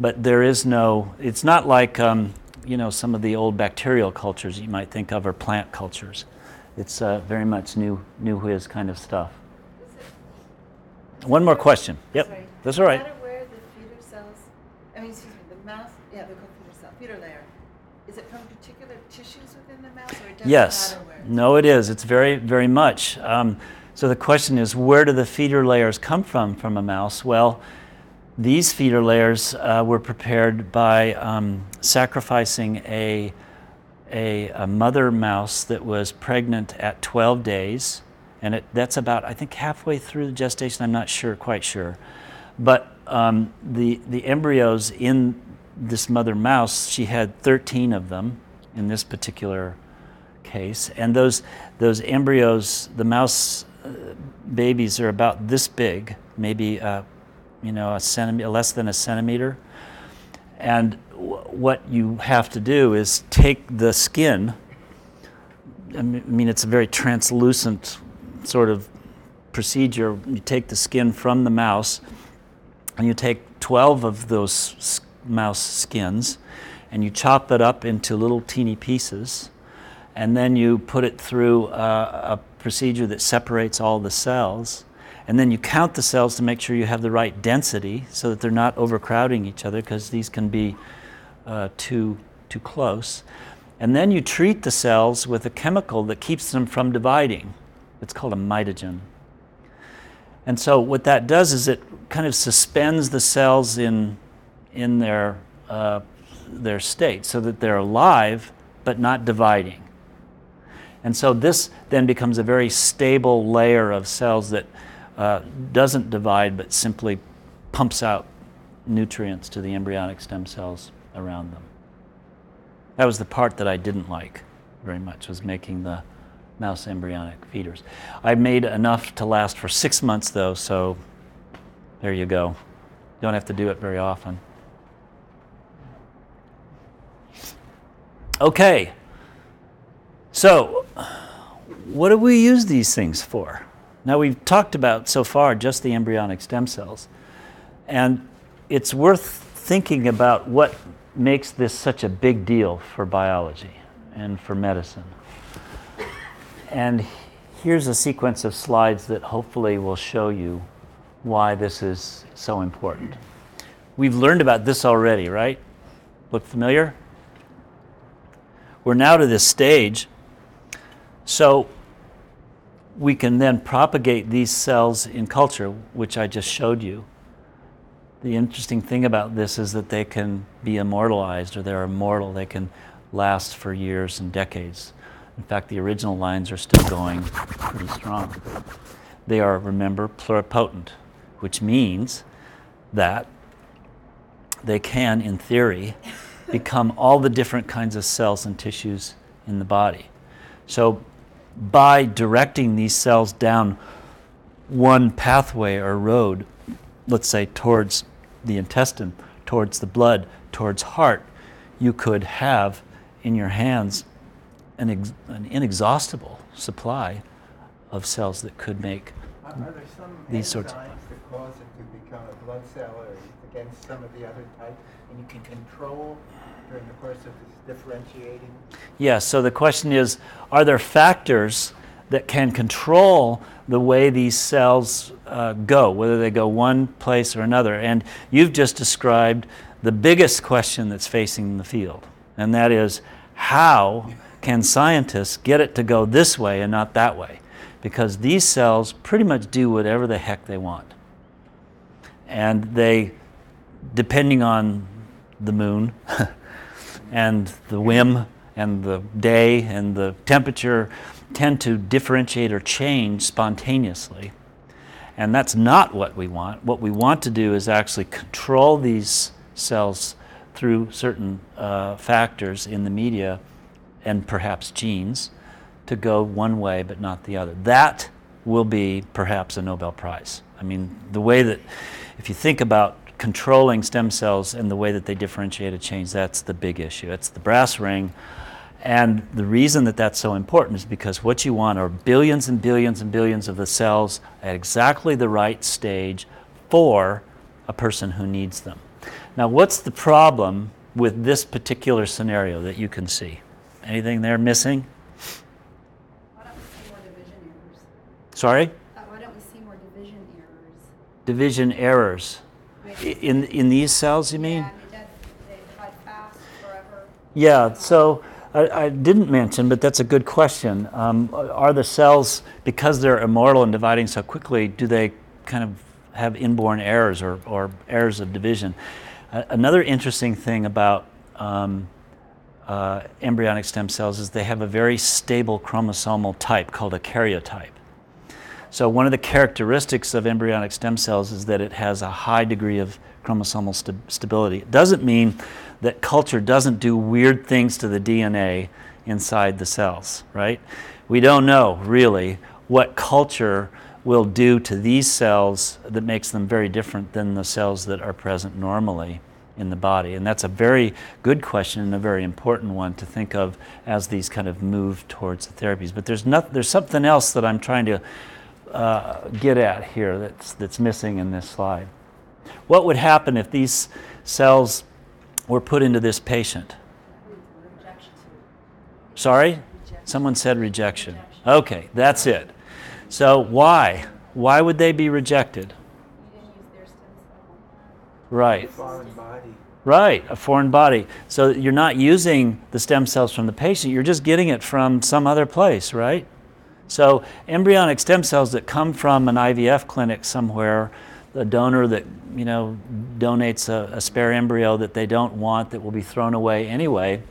Speaker 1: but there is no it's not like um, you know some of the old bacterial cultures you might think of or plant cultures it's uh, very much new new whiz kind of stuff one more question yep
Speaker 5: Sorry.
Speaker 1: that's all right
Speaker 5: No matter where the feeder cells, I mean, excuse me, the mouse, yeah, they're called feeder cell, feeder layer. Is it from particular tissues within the mouse, or it doesn't
Speaker 1: yes
Speaker 5: matter where? it's-
Speaker 1: no it is it's very very much um, so the question is where do the feeder layers come from from a mouse well these feeder layers uh, were prepared by um, sacrificing a, a, a mother mouse that was pregnant at 12 days. And it, that's about, I think, halfway through the gestation. I'm not sure, quite sure. But um, the, the embryos in this mother mouse, she had 13 of them in this particular case. And those, those embryos, the mouse uh, babies are about this big, maybe uh, you know, a centimeter, less than a centimeter. And w- what you have to do is take the skin. I mean, it's a very translucent sort of procedure. You take the skin from the mouse, and you take 12 of those s- mouse skins, and you chop it up into little teeny pieces, and then you put it through uh, a procedure that separates all the cells. And then you count the cells to make sure you have the right density so that they're not overcrowding each other because these can be uh, too, too close. And then you treat the cells with a chemical that keeps them from dividing. It's called a mitogen. And so what that does is it kind of suspends the cells in, in their, uh, their state so that they're alive but not dividing. And so this then becomes a very stable layer of cells that uh, doesn't divide but simply pumps out nutrients to the embryonic stem cells around them. That was the part that I didn't like very much was making the mouse embryonic feeders. I made enough to last for six months though, so there you go. Don't have to do it very often. Okay. So, what do we use these things for? Now, we've talked about so far just the embryonic stem cells, and it's worth thinking about what makes this such a big deal for biology and for medicine. And here's a sequence of slides that hopefully will show you why this is so important. We've learned about this already, right? Look familiar? We're now to this stage. So we can then propagate these cells in culture, which I just showed you. The interesting thing about this is that they can be immortalized or they're immortal. They can last for years and decades. In fact, the original lines are still going pretty strong. They are, remember, pluripotent, which means that they can, in theory, become all the different kinds of cells and tissues in the body. So, by directing these cells down one pathway or road, let's say towards the intestine, towards the blood, towards heart, you could have in your hands an, ex- an inexhaustible supply of cells that could make
Speaker 3: Are are there some
Speaker 1: These sorts-
Speaker 3: enzymes that cause it to become a blood cell or against some of the other types? And you can control during the course of this differentiating?
Speaker 1: Yes, so the question is are there factors that can control the way these cells uh, go, whether they go one place or another? And you've just described the biggest question that's facing the field, and that is how can scientists get it to go this way and not that way? Because these cells pretty much do whatever the heck they want. And they, depending on the moon, and the whim and the day and the temperature tend to differentiate or change spontaneously. And that's not what we want. What we want to do is actually control these cells through certain uh, factors in the media and perhaps genes to go one way but not the other. That will be perhaps a Nobel Prize. I mean, the way that, if you think about controlling stem cells and the way that they differentiate or change, that's the big issue. That's the brass ring. And the reason that that's so important is because what you want are billions and billions and billions of the cells at exactly the right stage for a person who needs them. Now, what's the problem with this particular scenario that you can see? Anything there missing?
Speaker 7: Why don't we see more division errors?
Speaker 1: Sorry?
Speaker 7: Uh, why don't we see more division errors?
Speaker 1: division errors? Division errors. I- In, in these cells, you mean?
Speaker 7: Yeah, they, did- they divide fast, forever.
Speaker 1: Yeah, so I, I didn't mention, but that's a good question. Um, are the cells, because they're immortal and dividing so quickly, do they kind of have inborn errors or, or errors of division? Uh, another interesting thing about um, uh, embryonic stem cells is they have a very stable chromosomal type called a karyotype. So, one of the characteristics of embryonic stem cells is that it has a high degree of chromosomal sta- stability. It doesn't mean that culture doesn't do weird things to the DNA inside the cells, right? We don't know really what culture will do to these cells that makes them very different than the cells that are present normally in the body. And that's a very good question and a very important one to think of as these kind of move towards the therapies. But there's, not, there's something else that I'm trying to uh, get at here that's, that's missing in this slide. What would happen if these cells were put into this patient? Sorry? Someone said rejection. Okay, that's it. So why? Why would they be rejected? Right. Right, a foreign body. So you're not using the stem cells from the patient, you're just getting it from some other place, right? So embryonic stem cells that come from an IVF clinic somewhere, a donor that, you know, donates a, a spare embryo that they don't want that will be thrown away anyway,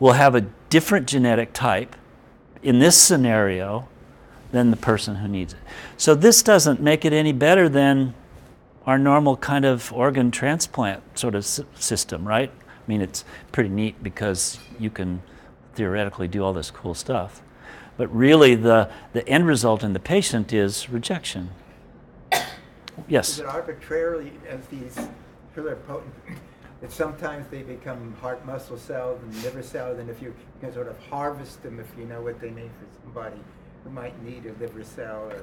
Speaker 1: will have a different genetic type in this scenario than the person who needs it. So this doesn't make it any better than our normal kind of organ transplant sort of system, right? I mean, it's pretty neat because you can theoretically do all this cool stuff. But really, the, the end result in the patient is rejection.
Speaker 3: Is
Speaker 1: Yes.
Speaker 3: it arbitrarily as these pluripotent, that sometimes they become heart muscle cells and liver cells, and if you can sort of harvest them if you know what they need for somebody who might need a liver cell or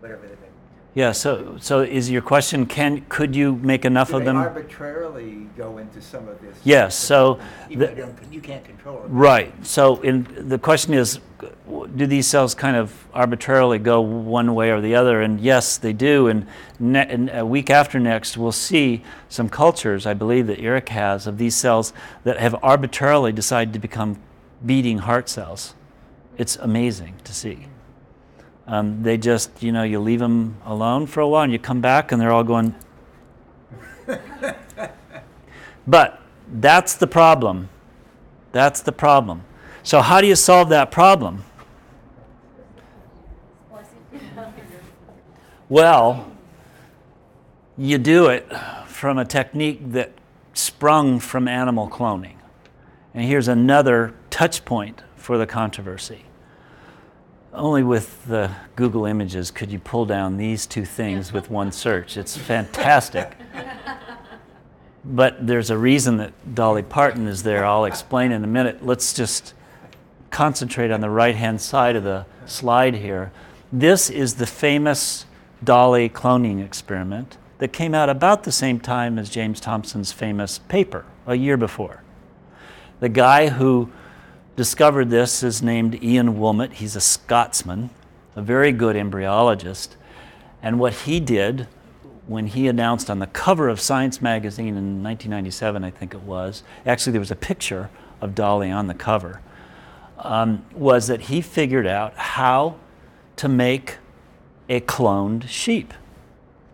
Speaker 3: whatever they mean.
Speaker 1: Yeah. So, so is your question? Can could you make enough
Speaker 3: Do
Speaker 1: of
Speaker 3: they
Speaker 1: them?
Speaker 3: arbitrarily go into some of this?
Speaker 1: Yes, so
Speaker 3: Even
Speaker 1: the-
Speaker 3: you don't- you can't control it.
Speaker 1: Right. So, in, the question is, do these cells kind of arbitrarily go one way or the other? And yes, they do. And, ne- and a week after next, we'll see some cultures, I believe that Eric has, of these cells that have arbitrarily decided to become beating heart cells. It's amazing to see. Um, they just, you know, you leave them alone for a while, and you come back, and they're all going. but that's the problem. That's the problem. So, how do you solve that problem? Well, you do it from a technique that sprung from animal cloning. And here's another touch point for the controversy. Only with the Google images could you pull down these two things with one search. It's fantastic. but there's a reason that Dolly Parton is there. I'll explain in a minute. Let's just concentrate on the right hand side of the slide here. This is the famous Dolly cloning experiment that came out about the same time as James Thomson's famous paper, a year before. The guy who discovered this is named Ian Wilmut. He's a Scotsman, a very good embryologist. And what he did when he announced on the cover of Science magazine in 1997, I think it was, actually, there was a picture of Dolly on the cover, um, was that he figured out how to make a cloned sheep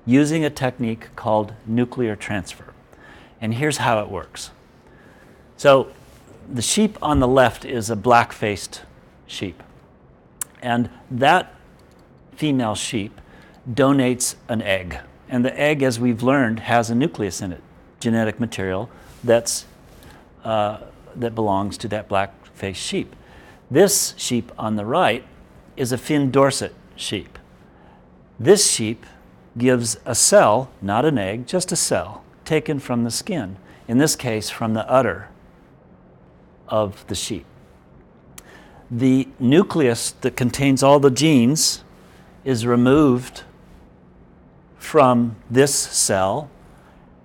Speaker 1: using a technique called nuclear transfer. And here's how it works. So, the sheep on the left is a black faced sheep. And that female sheep donates an egg. And the egg, as we've learned, has a nucleus in it, genetic material that's, uh, that belongs to that black faced sheep. This sheep on the right is a Finn Dorset sheep. This sheep gives a cell, not an egg, just a cell, taken from the skin, in this case, from the udder of the sheep. The nucleus that contains all the genes is removed from this cell.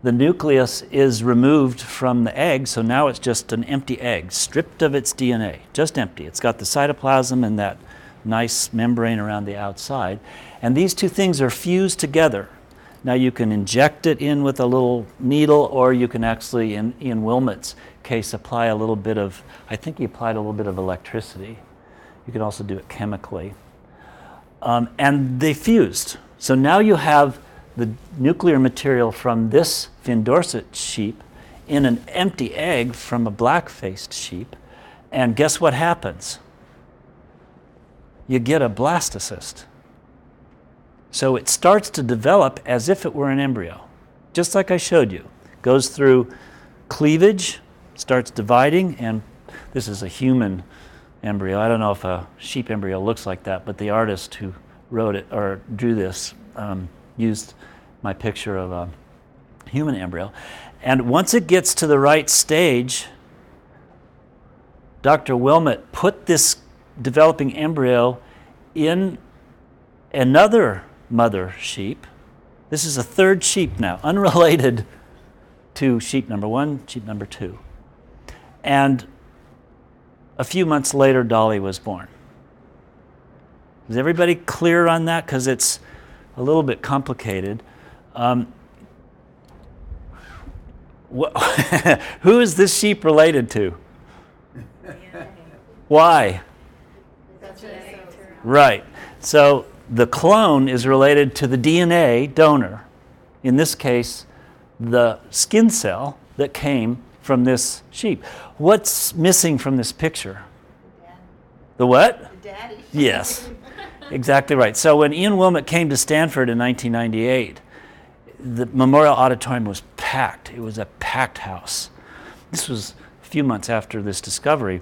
Speaker 1: The nucleus is removed from the egg, so now it's just an empty egg, stripped of its DNA, just empty. It's got the cytoplasm and that nice membrane around the outside. And these two things are fused together. Now you can inject it in with a little needle, or you can actually, in Ian Wilmut's case, apply a little bit of, I think he applied a little bit of electricity. You can also do it chemically. Um, and they fused. So now you have the nuclear material from this Finn Dorset sheep in an empty egg from a black faced sheep. And guess what happens? You get a blastocyst. So it starts to develop as if it were an embryo, just like I showed you. Goes through cleavage, starts dividing, and this is a human embryo. I don't know if a sheep embryo looks like that, but the artist who wrote it or drew this um, used my picture of a human embryo. And once it gets to the right stage, Dr. Wilmut put this developing embryo in another mother sheep. This is a third sheep now, unrelated to sheep number one, sheep number two. And a few months later, Dolly was born. Is everybody clear on that? Because it's a little bit complicated. Um, wh- who is this sheep related to? Why? Right. So the clone is related to the DNA donor, in this case, the skin cell that came from this sheep. What's missing from this picture? The what?
Speaker 5: The daddy.
Speaker 1: Yes, exactly right. So when Ian Wilmut came to Stanford in 1998, the Memorial Auditorium was packed. It was a packed house. This was a few months after this discovery,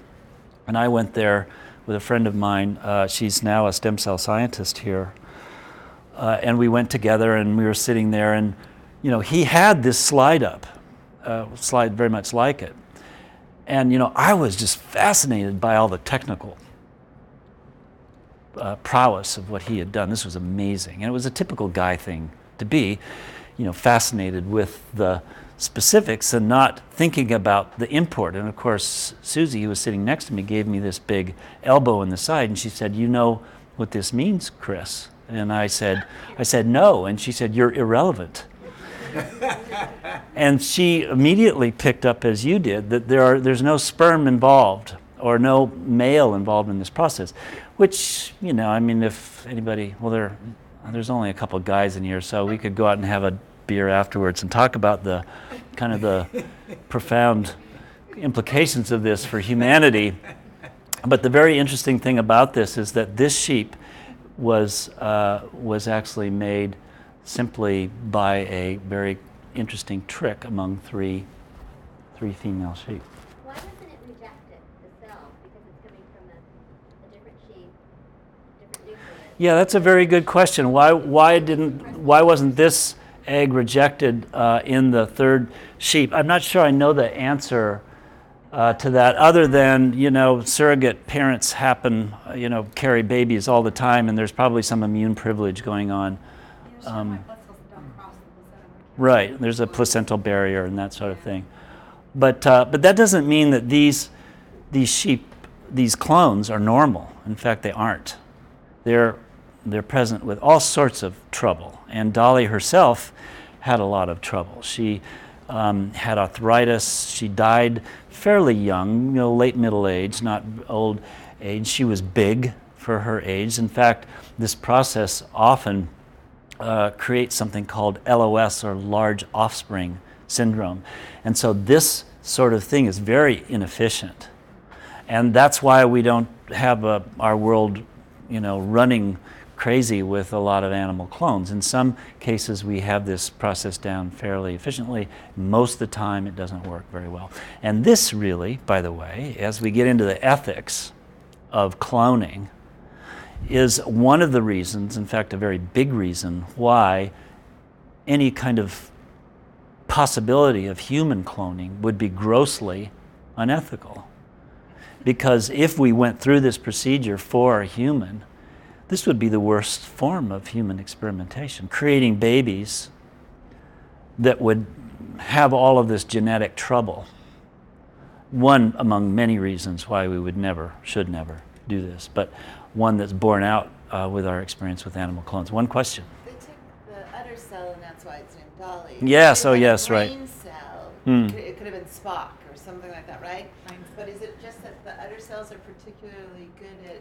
Speaker 1: and I went there with a friend of mine. Uh, she's now a stem cell scientist here, uh, and we went together, and we were sitting there, and you know he had this slide up, uh, slide very much like it, and you know I was just fascinated by all the technical uh, prowess of what he had done. This was amazing, and it was a typical guy thing to be, you know, fascinated with the specifics and not thinking about the import. And of course, Susie, who was sitting next to me, gave me this big elbow in the side, and she said, "You know what this means, Chris?" And I said, "I said no," and she said, "You're irrelevant." and she immediately picked up, as you did, that there are, there's no sperm involved or no male involved in this process. Which, you know, I mean, if anybody, well, there, there's only a couple of guys in here, so we could go out and have a beer afterwards and talk about the kind of the profound implications of this for humanity. But the very interesting thing about this is that this sheep was, uh, was actually made simply by a very interesting trick among three, three female sheep.
Speaker 6: Why doesn't it reject it, the cell? Because it's coming from a, a different sheep, different nucleus.
Speaker 1: Yeah, that's a very good question. Why, why, didn't, why wasn't this egg rejected uh, in the third sheep. I'm not sure I know the answer uh, to that, other than you know, surrogate parents happen, you know, carry babies all the time, and there's probably some immune privilege going on. Um,
Speaker 7: white blood cells don't cross the placenta.
Speaker 1: Right, there's a placental barrier and that sort of thing. But, uh, but that doesn't mean that these, these sheep, these clones are normal. In fact, they aren't. They're, they're present with all sorts of trouble. And Dolly herself had a lot of trouble. She um, had arthritis. She died fairly young, you know, late middle age, not old age. She was big for her age. In fact, this process often uh, creates something called LOS or large offspring syndrome. And so this sort of thing is very inefficient. And that's why we don't have a, our world, you know, running crazy with a lot of animal clones. In some cases, we have this process down fairly efficiently. Most of the time, it doesn't work very well. And this really, by the way, as we get into the ethics of cloning, is one of the reasons, in fact, a very big reason, why any kind of possibility of human cloning would be grossly unethical. Because if we went through this procedure for a human, this would be the worst form of human experimentation, creating babies that would have all of this genetic trouble. One among many reasons why we would never, should never do this, but one that's borne out uh, with our experience with animal clones. One question.
Speaker 5: They took the udder cell, and that's why it's named Dolly.
Speaker 1: Yes, oh,
Speaker 5: was like
Speaker 1: yes, right.
Speaker 5: brain cell.
Speaker 1: Hmm.
Speaker 5: It could- It could have been Spock or something like that, right? But is it just that the udder cells are particularly good at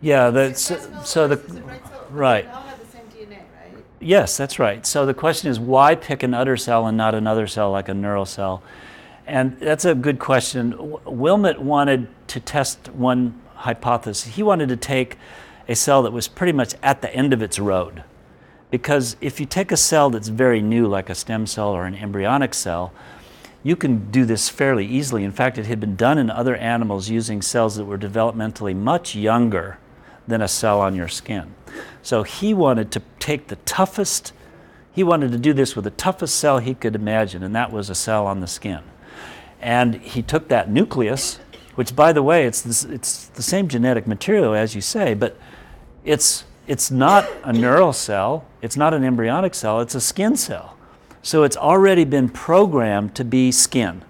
Speaker 1: Yeah, that's
Speaker 5: successful,
Speaker 1: so the
Speaker 5: is cell?
Speaker 1: right.
Speaker 5: They all have the same DNA, right?
Speaker 1: Yes, that's right. So the question is why pick an udder cell and not another cell like a neural cell? And that's a good question. W- Wilmut wanted to test one hypothesis. He wanted to take a cell that was pretty much at the end of its road. Because if you take a cell that's very new, like a stem cell or an embryonic cell, you can do this fairly easily. In fact, it had been done in other animals using cells that were developmentally much younger than a cell on your skin. So he wanted to take the toughest, he wanted to do this with the toughest cell he could imagine, and that was a cell on the skin. And he took that nucleus, which, by the way, it's, this, it's the same genetic material as you say, but it's, it's not a neural cell, it's not an embryonic cell, it's a skin cell. So it's already been programmed to be skin.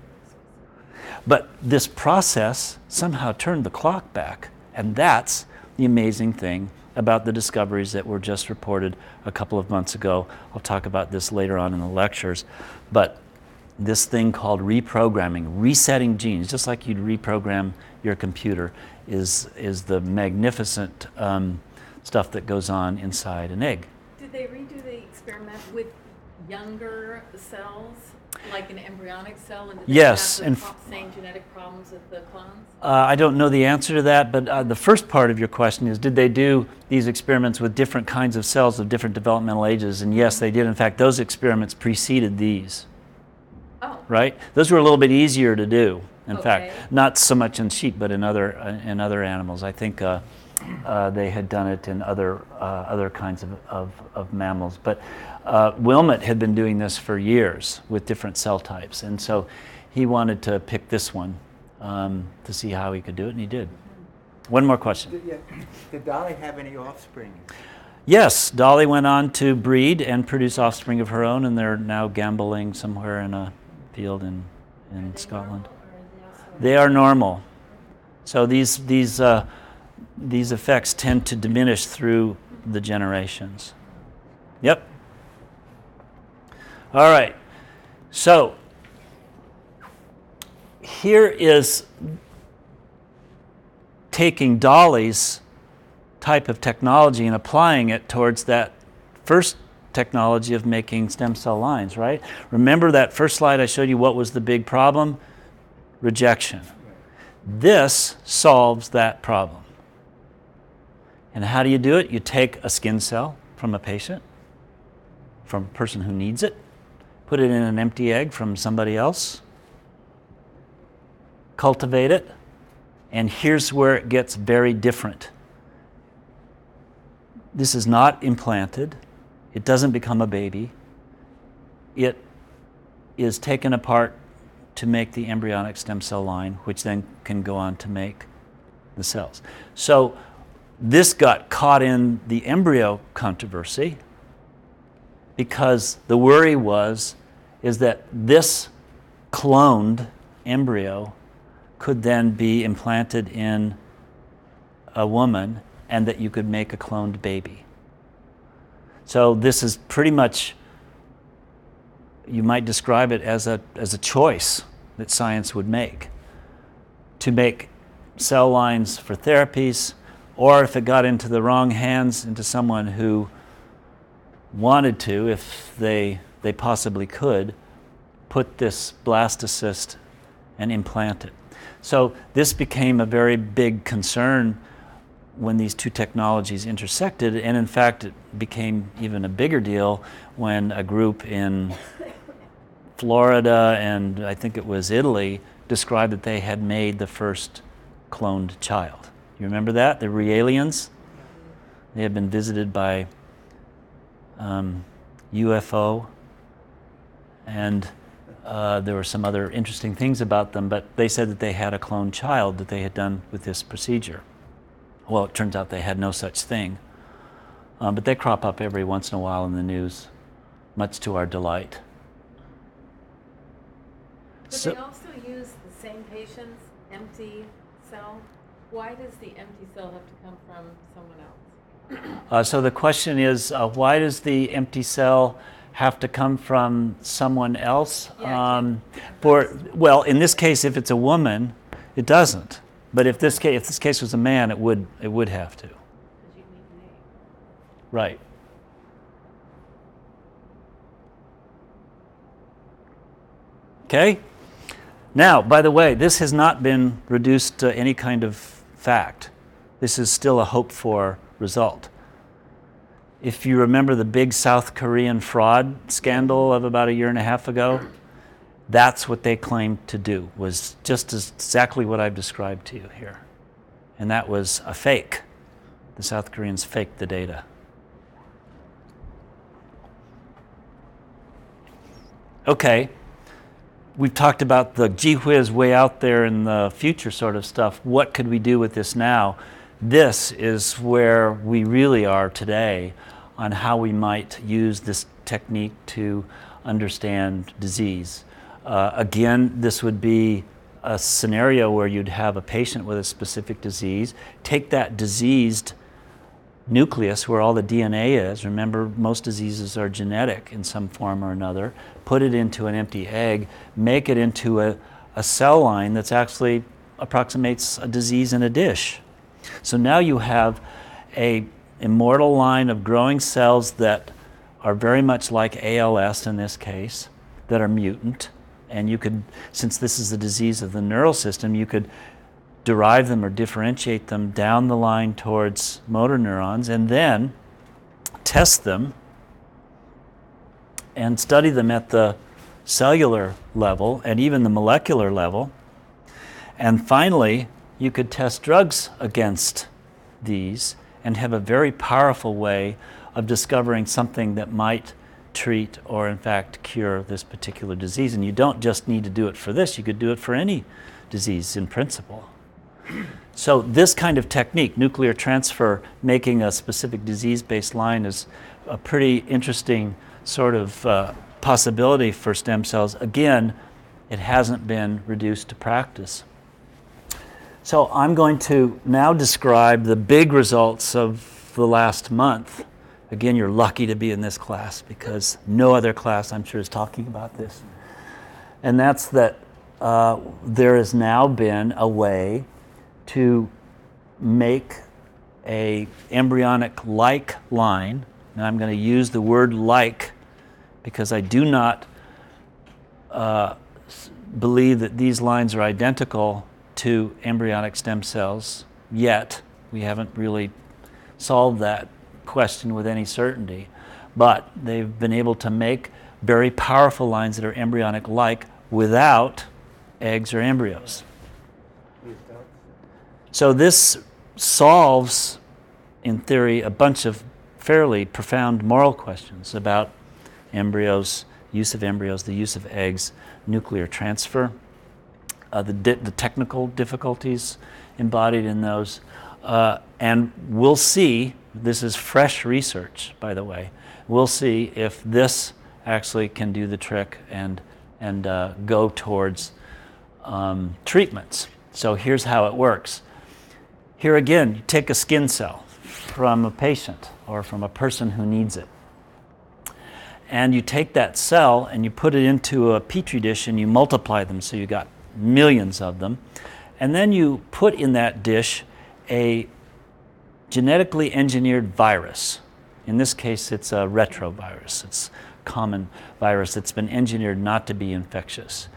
Speaker 1: But this process somehow turned the clock back, and that's the amazing thing about the discoveries that were just reported a couple of months ago. I'll talk about this later on in the lectures. But this thing called reprogramming, resetting genes, just like you'd reprogram your computer, is, is the magnificent um, stuff that goes on inside an egg.
Speaker 4: Did they redo the experiment with younger cells, like an embryonic cell, and
Speaker 1: Yes, and
Speaker 4: pro- same genetic problems as the clones?
Speaker 1: Uh, I don't know the answer to that, but uh, the first part of your question is Did they do these experiments with different kinds of cells of different developmental ages? And yes, they did. In fact, those experiments preceded these, right? Those were a little bit easier to do, in
Speaker 4: Okay.
Speaker 1: fact. Not so much in sheep, but in other, uh, in other animals. I think uh, uh, they had done it in other, uh, other kinds of, of, of mammals. But uh, Wilmut had been doing this for years with different cell types. And so he wanted to pick this one um, to see how he could do it, and he did. One more question.
Speaker 3: Did, yeah, did Dolly have any offspring?
Speaker 1: Yes, Dolly went on to breed and produce offspring of her own, and they're now gamboling somewhere in a in, in Scotland. They are normal. So these, these, uh, these effects tend to diminish through the generations. Yep. All right. So here is taking Dolly's type of technology and applying it towards that first technology of making stem cell lines, right? Remember that first slide I showed you what was the big problem? Rejection. This solves that problem. And how do you do it? You take a skin cell from a patient, from a person who needs it, put it in an empty egg from somebody else, cultivate it, and here's where it gets very different. This is not implanted. It doesn't become a baby. It is taken apart to make the embryonic stem cell line, which then can go on to make the cells. So this got caught in the embryo controversy because the worry was is that this cloned embryo could then be implanted in a woman and that you could make a cloned baby. So this is pretty much you might describe it as a as a choice that science would make to make cell lines for therapies or if it got into the wrong hands into someone who wanted to if they they possibly could put this blastocyst and implant it. So this became a very big concern when these two technologies intersected, and in fact, it became even a bigger deal when a group in Florida and I think it was Italy described that they had made the first cloned child. You remember that? The Raëlians? They had been visited by um, UFO, and uh, there were some other interesting things about them, but they said that they had a cloned child that they had done with this procedure. Well, it turns out they had no such thing. Um, but they crop up every once in a while in the news, much to our delight.
Speaker 4: But
Speaker 1: So-
Speaker 4: they also use the same patient's empty cell. Why does the empty cell have to come from someone else?
Speaker 1: Uh, so the question is, uh, why does the empty cell have to come from someone else?
Speaker 4: Yeah,
Speaker 1: Um, for well, in this case, if it's a woman, it doesn't. But if this case, if this case was a man, it would it would have to. Right. Okay? Now, by the way, this has not been reduced to any kind of fact. This is still a hope for result. If you remember the big South Korean fraud scandal of about a year and a half ago, that's what they claimed to do, was just exactly what I've described to you here. And that was a fake. The South Koreans faked the data. Okay, we've talked about the gee whiz way out there in the future sort of stuff. What could we do with this now? This is where we really are today on how we might use this technique to understand disease. Uh, again, this would be a scenario where you'd have a patient with a specific disease, take that diseased nucleus where all the DNA is. Remember, most diseases are genetic in some form or another. Put it into an empty egg, make it into a, a cell line that's actually approximates a disease in a dish. So now you have a immortal line of growing cells that are very much like ALS in this case, that are mutant. And you could, since this is a disease of the neural system, you could derive them or differentiate them down the line towards motor neurons and then test them and study them at the cellular level and even the molecular level. And finally, you could test drugs against these and have a very powerful way of discovering something that might treat or, in fact, cure this particular disease. And you don't just need to do it for this, you could do it for any disease in principle. So, this kind of technique, nuclear transfer, making a specific disease based line, is a pretty interesting sort of uh, possibility for stem cells. Again, it hasn't been reduced to practice. So, I'm going to now describe the big results of the last month. Again, you're lucky to be in this class because no other class, I'm sure, is talking about this. And that's that uh, there has now been a way to make a embryonic like line. And I'm going to use the word like because I do not uh, believe that these lines are identical to embryonic stem cells yet. We haven't really solved that question with any certainty. But they've been able to make very powerful lines that are embryonic like without eggs or embryos. So this solves, in theory, a bunch of fairly profound moral questions about embryos, use of embryos, the use of eggs, nuclear transfer, uh, the, di- the technical difficulties embodied in those. Uh, and we'll see, this is fresh research, by the way, we'll see if this actually can do the trick and, and uh, go towards um, treatments. So here's how it works. Here again, you take a skin cell from a patient or from a person who needs it. And you take that cell and you put it into a petri dish and you multiply them so you got millions of them. And then you put in that dish a genetically engineered virus. In this case, it's a retrovirus. It's a common virus that's been engineered not to be infectious.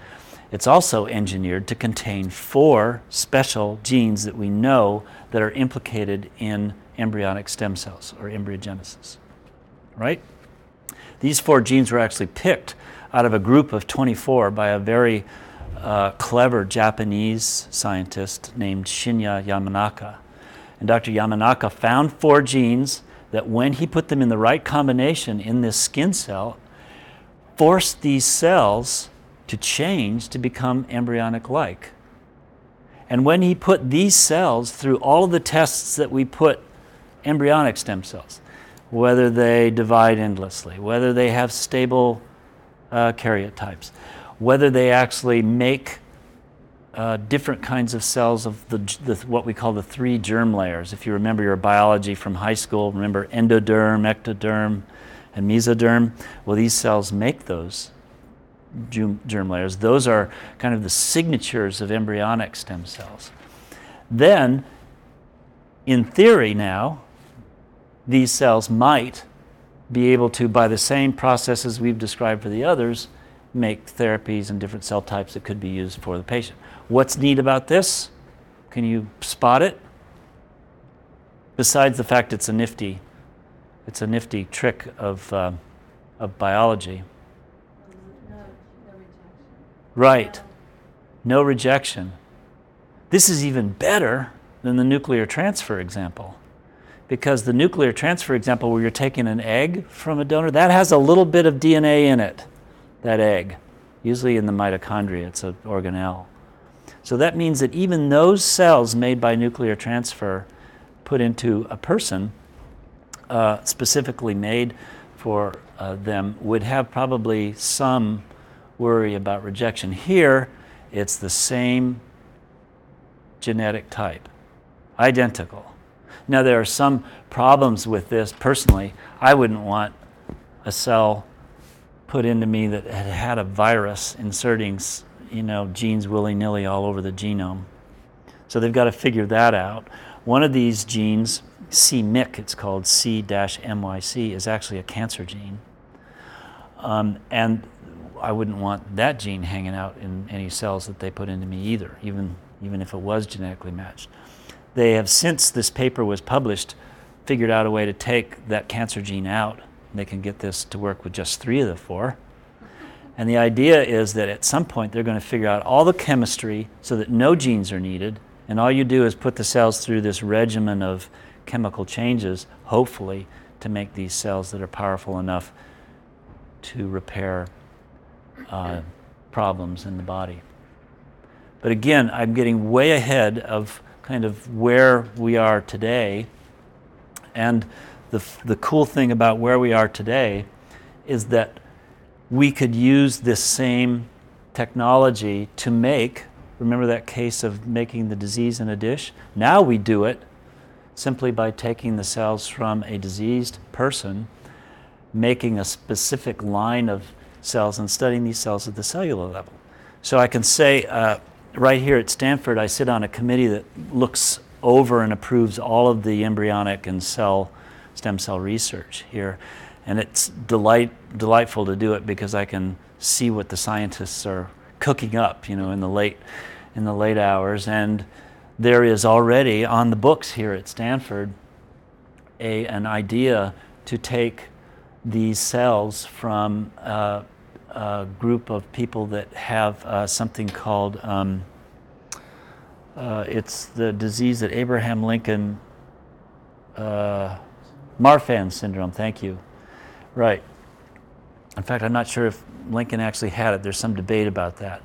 Speaker 1: It's also engineered to contain four special genes that we know that are implicated in embryonic stem cells or embryogenesis. Right? These four genes were actually picked out of a group of 24 by a very uh, clever Japanese scientist named Shinya Yamanaka. And Dr. Yamanaka found four genes that, when he put them in the right combination in this skin cell, forced these cells to change to become embryonic like. And when he put these cells through all of the tests that we put embryonic stem cells, whether they divide endlessly, whether they have stable uh, karyotypes, whether they actually make uh, different kinds of cells of the, the, what we call the three germ layers. If you remember your biology from high school, remember endoderm, ectoderm, and mesoderm. Well, these cells make those germ layers. Those are kind of the signatures of embryonic stem cells. Then, in theory, now, these cells might be able to, by the same processes we've described for the others, make therapies and different cell types that could be used for the patient. What's neat about this? Can you spot it? Besides the fact it's a nifty, it's a nifty trick of, uh, of biology. Right. No rejection. This is even better than the nuclear transfer example. Because the nuclear transfer example, where you're taking an egg from a donor, that has a little bit of DNA in it, that egg. Usually in the mitochondria, it's an organelle. So that means that even those cells made by nuclear transfer put into a person, uh, specifically made for uh, them, would have probably some worry about rejection. Here, it's the same genetic type, identical. Now, there are some problems with this personally. I wouldn't want a cell put into me that had had a virus inserting, you know, genes willy-nilly all over the genome. So they've got to figure that out. One of these genes, c-MYC, it's called C-MYC, is actually a cancer gene. Um, and I wouldn't want that gene hanging out in any cells that they put into me either, even, even if it was genetically matched. They have, since this paper was published, figured out a way to take that cancer gene out. They can get this to work with just three of the four. And the idea is that at some point they're going to figure out all the chemistry so that no genes are needed, and all you do is put the cells through this regimen of chemical changes, hopefully, to make these cells that are powerful enough to repair uh, problems in the body. But again, I'm getting way ahead of kind of where we are today. And the, the cool thing about where we are today is that we could use this same technology to make, remember that case of making the disease in a dish? Now we do it simply by taking the cells from a diseased person, making a specific line of cells and studying these cells at the cellular level. So I can say, uh, right here at Stanford, I sit on a committee that looks over and approves all of the embryonic and cell stem cell research here. And it's delight, delightful to do it because I can see what the scientists are cooking up, you know, in the late, in the late hours. And there is already on the books here at Stanford a, an idea to take these cells from uh, a group of people that have uh, something called um, uh, it's the disease that Abraham Lincoln uh, Marfan syndrome, thank you. Right. In fact, I'm not sure if Lincoln actually had it. There's some debate about that.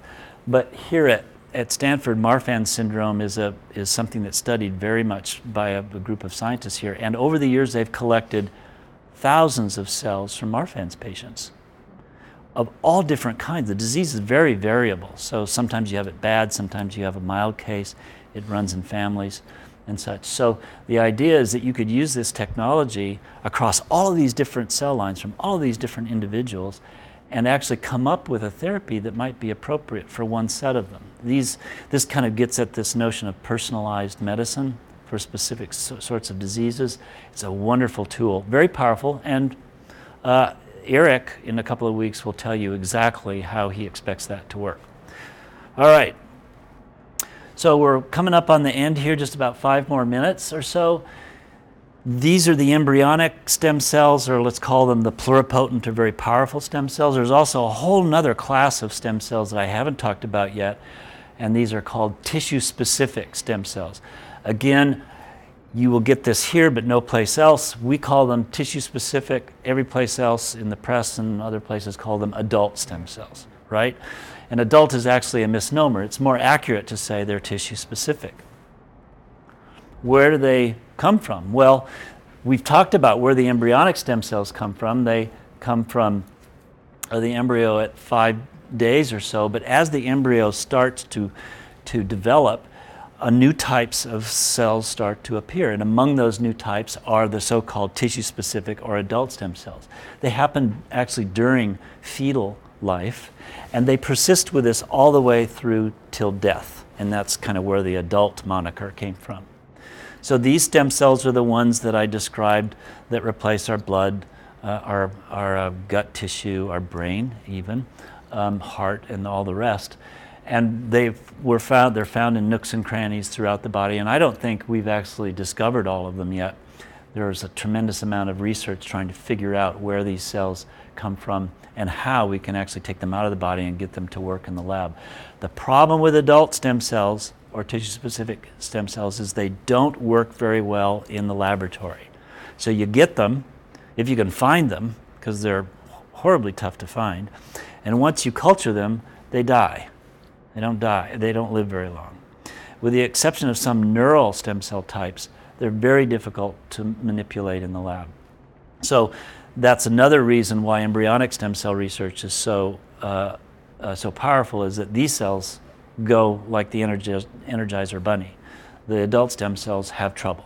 Speaker 1: But here at, at Stanford, Marfan syndrome is, a, is something that's studied very much by a, a group of scientists here. And over the years, they've collected thousands of cells from Marfan's patients of all different kinds. The disease is very variable. So sometimes you have it bad, sometimes you have a mild case. It runs in families and such. So the idea is that you could use this technology across all of these different cell lines from all of these different individuals and actually come up with a therapy that might be appropriate for one set of them. These, this kind of gets at this notion of personalized medicine for specific so- sorts of diseases. It's a wonderful tool, very powerful, and uh, Eric, in a couple of weeks, will tell you exactly how he expects that to work. All right. So we're coming up on the end here, just about five more minutes or so. These are the embryonic stem cells, or let's call them the pluripotent or very powerful stem cells. There's also a whole other class of stem cells that I haven't talked about yet, and these are called tissue specific stem cells. Again, you will get this here, but no place else. We call them tissue specific. Every place else in the press and other places call them adult stem cells, right? And adult is actually a misnomer. It's more accurate to say they're tissue specific. Where do they come from? Well, we've talked about where the embryonic stem cells come from. They come from uh, the embryo at five days or so, but as the embryo starts to, to develop, uh, new types of cells start to appear. And among those new types are the so called tissue specific or adult stem cells. They happen actually during fetal life, and they persist with us all the way through till death. And that's kind of where the adult moniker came from. So these stem cells are the ones that I described that replace our blood, uh, our, our uh, gut tissue, our brain, even, um, heart, and all the rest and they were found they're found in nooks and crannies throughout the body and i don't think we've actually discovered all of them yet there's a tremendous amount of research trying to figure out where these cells come from and how we can actually take them out of the body and get them to work in the lab the problem with adult stem cells or tissue specific stem cells is they don't work very well in the laboratory so you get them if you can find them because they're horribly tough to find and once you culture them they die they don't die, they don't live very long. With the exception of some neural stem cell types, they're very difficult to manipulate in the lab. So that's another reason why embryonic stem cell research is so, uh, uh, so powerful is that these cells go like the Energizer, bunny. The adult stem cells have trouble.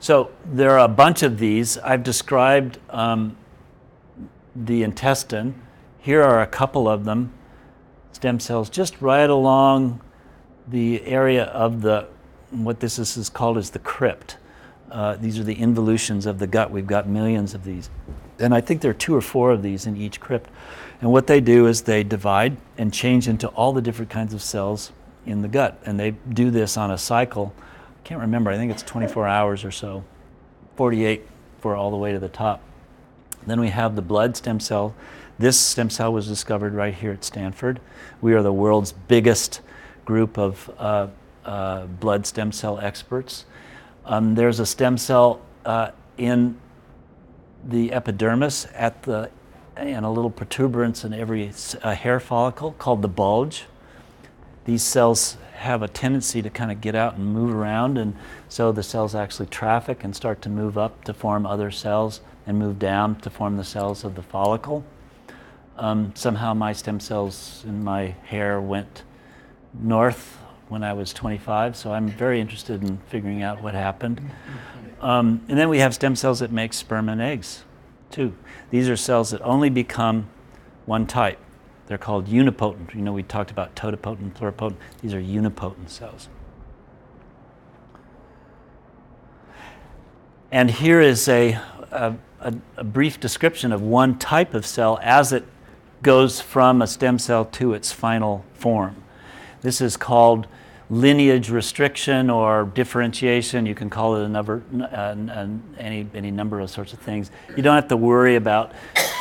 Speaker 1: So there are a bunch of these. I've described um, the intestine. Here are a couple of them, stem cells, just right along the area of the, what this is, is called is the crypt. Uh, these are the involutions of the gut. We've got millions of these. And I think there are two or four of these in each crypt. And what they do is they divide and change into all the different kinds of cells in the gut. And they do this on a cycle. I can't remember, I think it's 24 hours or so, 48 for all the way to the top. Then we have the blood stem cell. This stem cell was discovered right here at Stanford. We are the world's biggest group of uh, uh, blood stem cell experts. Um, there's a stem cell uh, in the epidermis at the and a little protuberance in every uh, hair follicle called the bulge. These cells have a tendency to kind of get out and move around, and so the cells actually traffic and start to move up to form other cells and move down to form the cells of the follicle. Um, somehow my stem cells in my hair went north when I was 25, so I'm very interested in figuring out what happened. Um, and then we have stem cells that make sperm and eggs, too. These are cells that only become one type. They're called unipotent. You know, we talked about totipotent, pluripotent. These are unipotent cells. And here is a, a a, a brief description of one type of cell as it goes from a stem cell to its final form. This is called lineage restriction or differentiation. You can call it a number, uh, any, any number of sorts of things. You don't have to worry about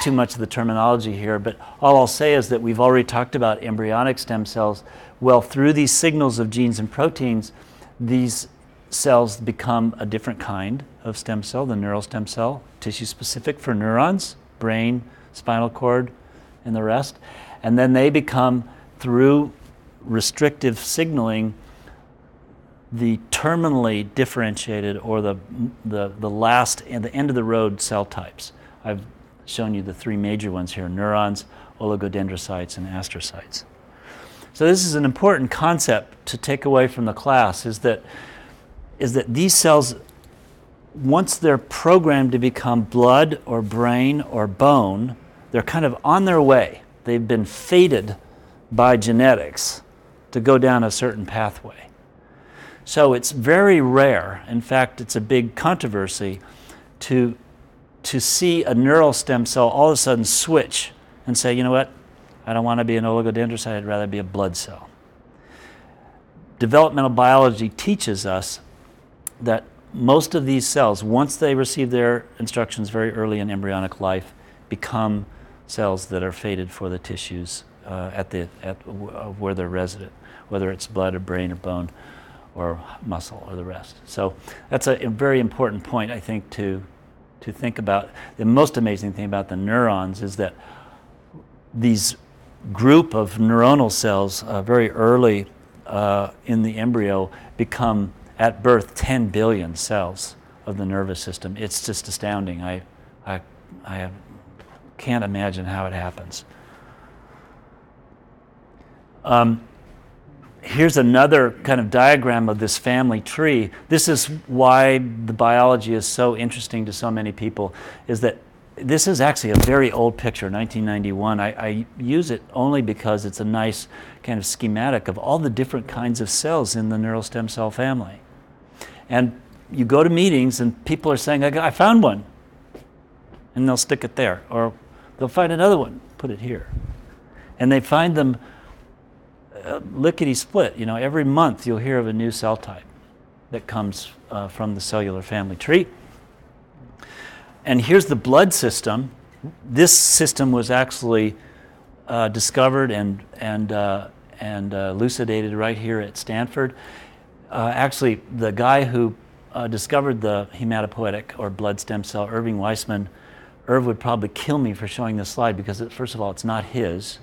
Speaker 1: too much of the terminology here, but all I'll say is that we've already talked about embryonic stem cells. Well, through these signals of genes and proteins, these cells become a different kind of stem cell, the neural stem cell, tissue specific for neurons, brain, spinal cord, and the rest. And then they become, through restrictive signaling, the terminally differentiated or the, the, the last and the end of the road cell types. I've shown you the three major ones here neurons, oligodendrocytes, and astrocytes. So this is an important concept to take away from the class is that, is that these cells, once they're programmed to become blood or brain or bone, they're kind of on their way. They've been fated by genetics to go down a certain pathway. So it's very rare, in fact, it's a big controversy to, to see a neural stem cell all of a sudden switch and say, you know what, I don't want to be an oligodendrocyte, I'd rather be a blood cell. Developmental biology teaches us that most of these cells, once they receive their instructions very early in embryonic life, become cells that are fated for the tissues uh, at the, at, uh, where they're resident, whether it's blood or brain or bone or muscle or the rest. So that's a, very important point, I think, to, to think about. The most amazing thing about the neurons is that these group of neuronal cells uh, very early uh, in the embryo become, at birth, 10 billion cells of the nervous system. It's just astounding. I, I, I can't imagine how it happens. Um, here's another kind of diagram of this family tree. This is why the biology is so interesting to so many people, is that this is actually a very old picture, 1991. I, I, use it only because it's a nice kind of schematic of all the different kinds of cells in the neural stem cell family. And you go to meetings and people are saying, I, I found one. And they'll stick it there. Or they'll find another one, put it here. And they find them lickety split. You know, every month you'll hear of a new cell type that comes uh, from the cellular family tree. And here's the blood system. This system was actually uh, discovered and, and, uh, and uh, elucidated right here at Stanford. Uh, actually, the guy who discovered the hematopoietic or blood stem cell, Irving Weissman, Irv would probably kill me for showing this slide because, it, first of all, it's not his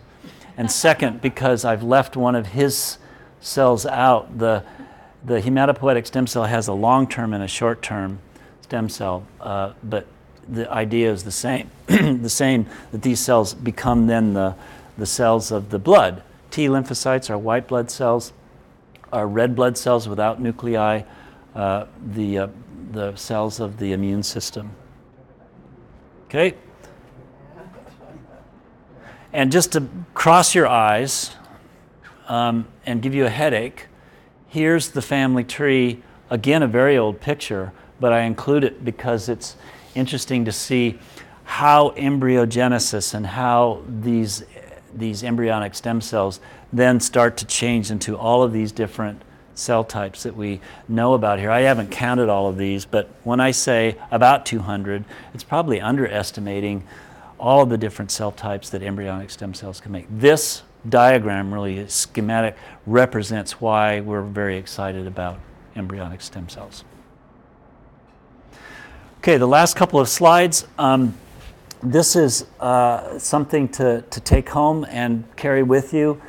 Speaker 1: and second, because I've left one of his cells out. The, the hematopoietic stem cell has a long term and a short term stem cell, uh, but the idea is the same. the same that these cells become then the, the cells of the blood. T lymphocytes are white blood cells, are red blood cells without nuclei, uh, the, uh, the cells of the immune system. Okay? And just to cross your eyes um, and give you a headache, here's the family tree. Again, a very old picture, but I include it because it's interesting to see how embryogenesis and how these, these embryonic stem cells then start to change into all of these different cell types that we know about here. I haven't counted all of these, but when I say about 200, it's probably underestimating all of the different cell types that embryonic stem cells can make. This diagram really schematic represents why we're very excited about embryonic stem cells. Okay, the last couple of slides. Um, this is uh, something to, to take home and carry with you.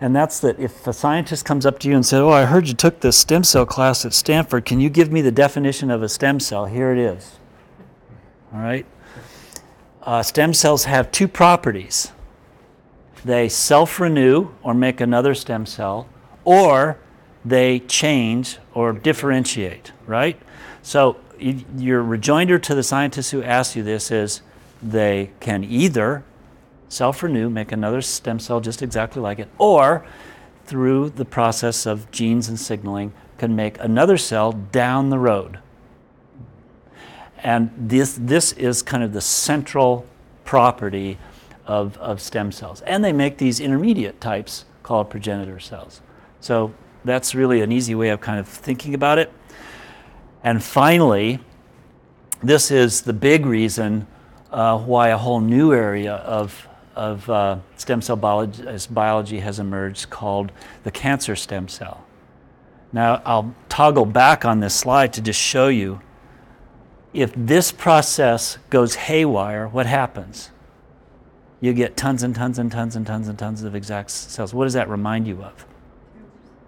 Speaker 1: And that's that if a scientist comes up to you and says, Oh, I heard you took this stem cell class at Stanford. Can you give me the definition of a stem cell? Here it is. All right? Uh, stem cells have two properties they self renew or make another stem cell, or they change or differentiate, right? So, your rejoinder to the scientists who ask you this is they can either self renew, make another stem cell just exactly like it, or through the process of genes and signaling, can make another cell down the road. And this, this is kind of the central property of, of stem cells. And they make these intermediate types called progenitor cells. So that's really an easy way of kind of thinking about it. And finally, this is the big reason uh, why a whole new area of, of uh, stem cell biology, biology has emerged called the cancer stem cell. Now, I'll toggle back on this slide to just show you if this process goes haywire, what happens? You get tons and tons and tons and tons and tons of exact cells. What does that remind you of?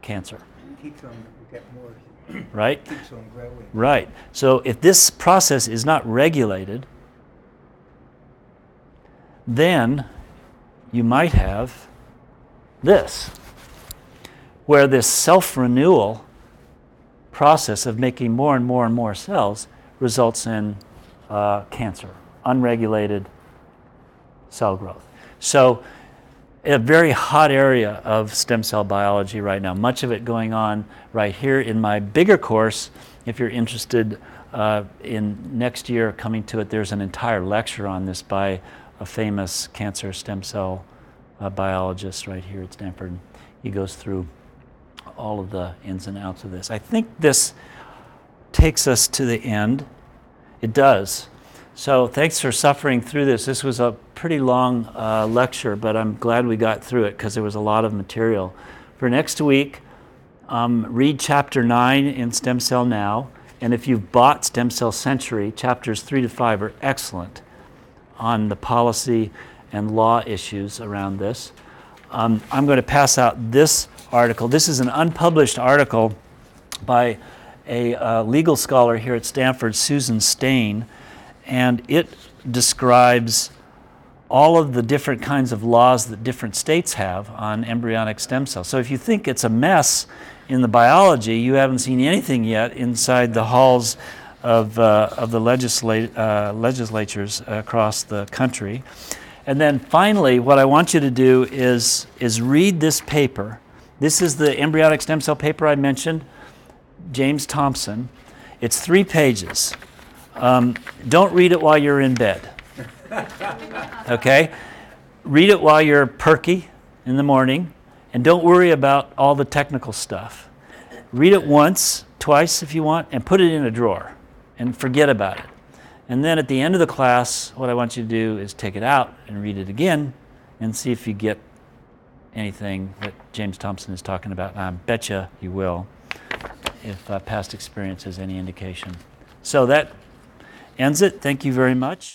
Speaker 1: Cancer,
Speaker 3: Keeps on, you more,
Speaker 1: right?
Speaker 3: keeps on growing.
Speaker 1: Right. So if this process is not regulated, then you might have this, where this self renewal process of making more and more and more cells results in uh, cancer, unregulated cell growth. So, a very hot area of stem cell biology right now. Much of it going on right here in my bigger course. If you're interested uh, in next year coming to it, there's an entire lecture on this by a famous cancer stem cell uh, biologist right here at Stanford. He goes through all of the ins and outs of this. I think this takes us to the end. It does. So thanks for suffering through this. This was a pretty long uh, lecture, but I'm glad we got through it because there was a lot of material. For next week, um, read chapter 9 in Stem Cell Now. And if you've bought Stem Cell Century, chapters 3 to 5 are excellent on the policy and law issues around this. Um, I'm going to pass out this article. This is an unpublished article by a uh, legal scholar here at Stanford, Susan Stayn, and it describes all of the different kinds of laws that different states have on embryonic stem cells. So if you think it's a mess in the biology, you haven't seen anything yet inside the halls of, uh, of the uh, legislatures across the country. And then finally, what I want you to do is, is read this paper. This is the embryonic stem cell paper I mentioned, James Thomson. It's three pages. Um, don't read it while you're in bed. Okay? Read it while you're perky in the morning, and don't worry about all the technical stuff. Read it once, twice if you want, and put it in a drawer and forget about it. And then at the end of the class, what I want you to do is take it out and read it again and see if you get anything that James Thomson is talking about. I bet you you will if uh, past experience is any indication. So that ends it. Thank you very much.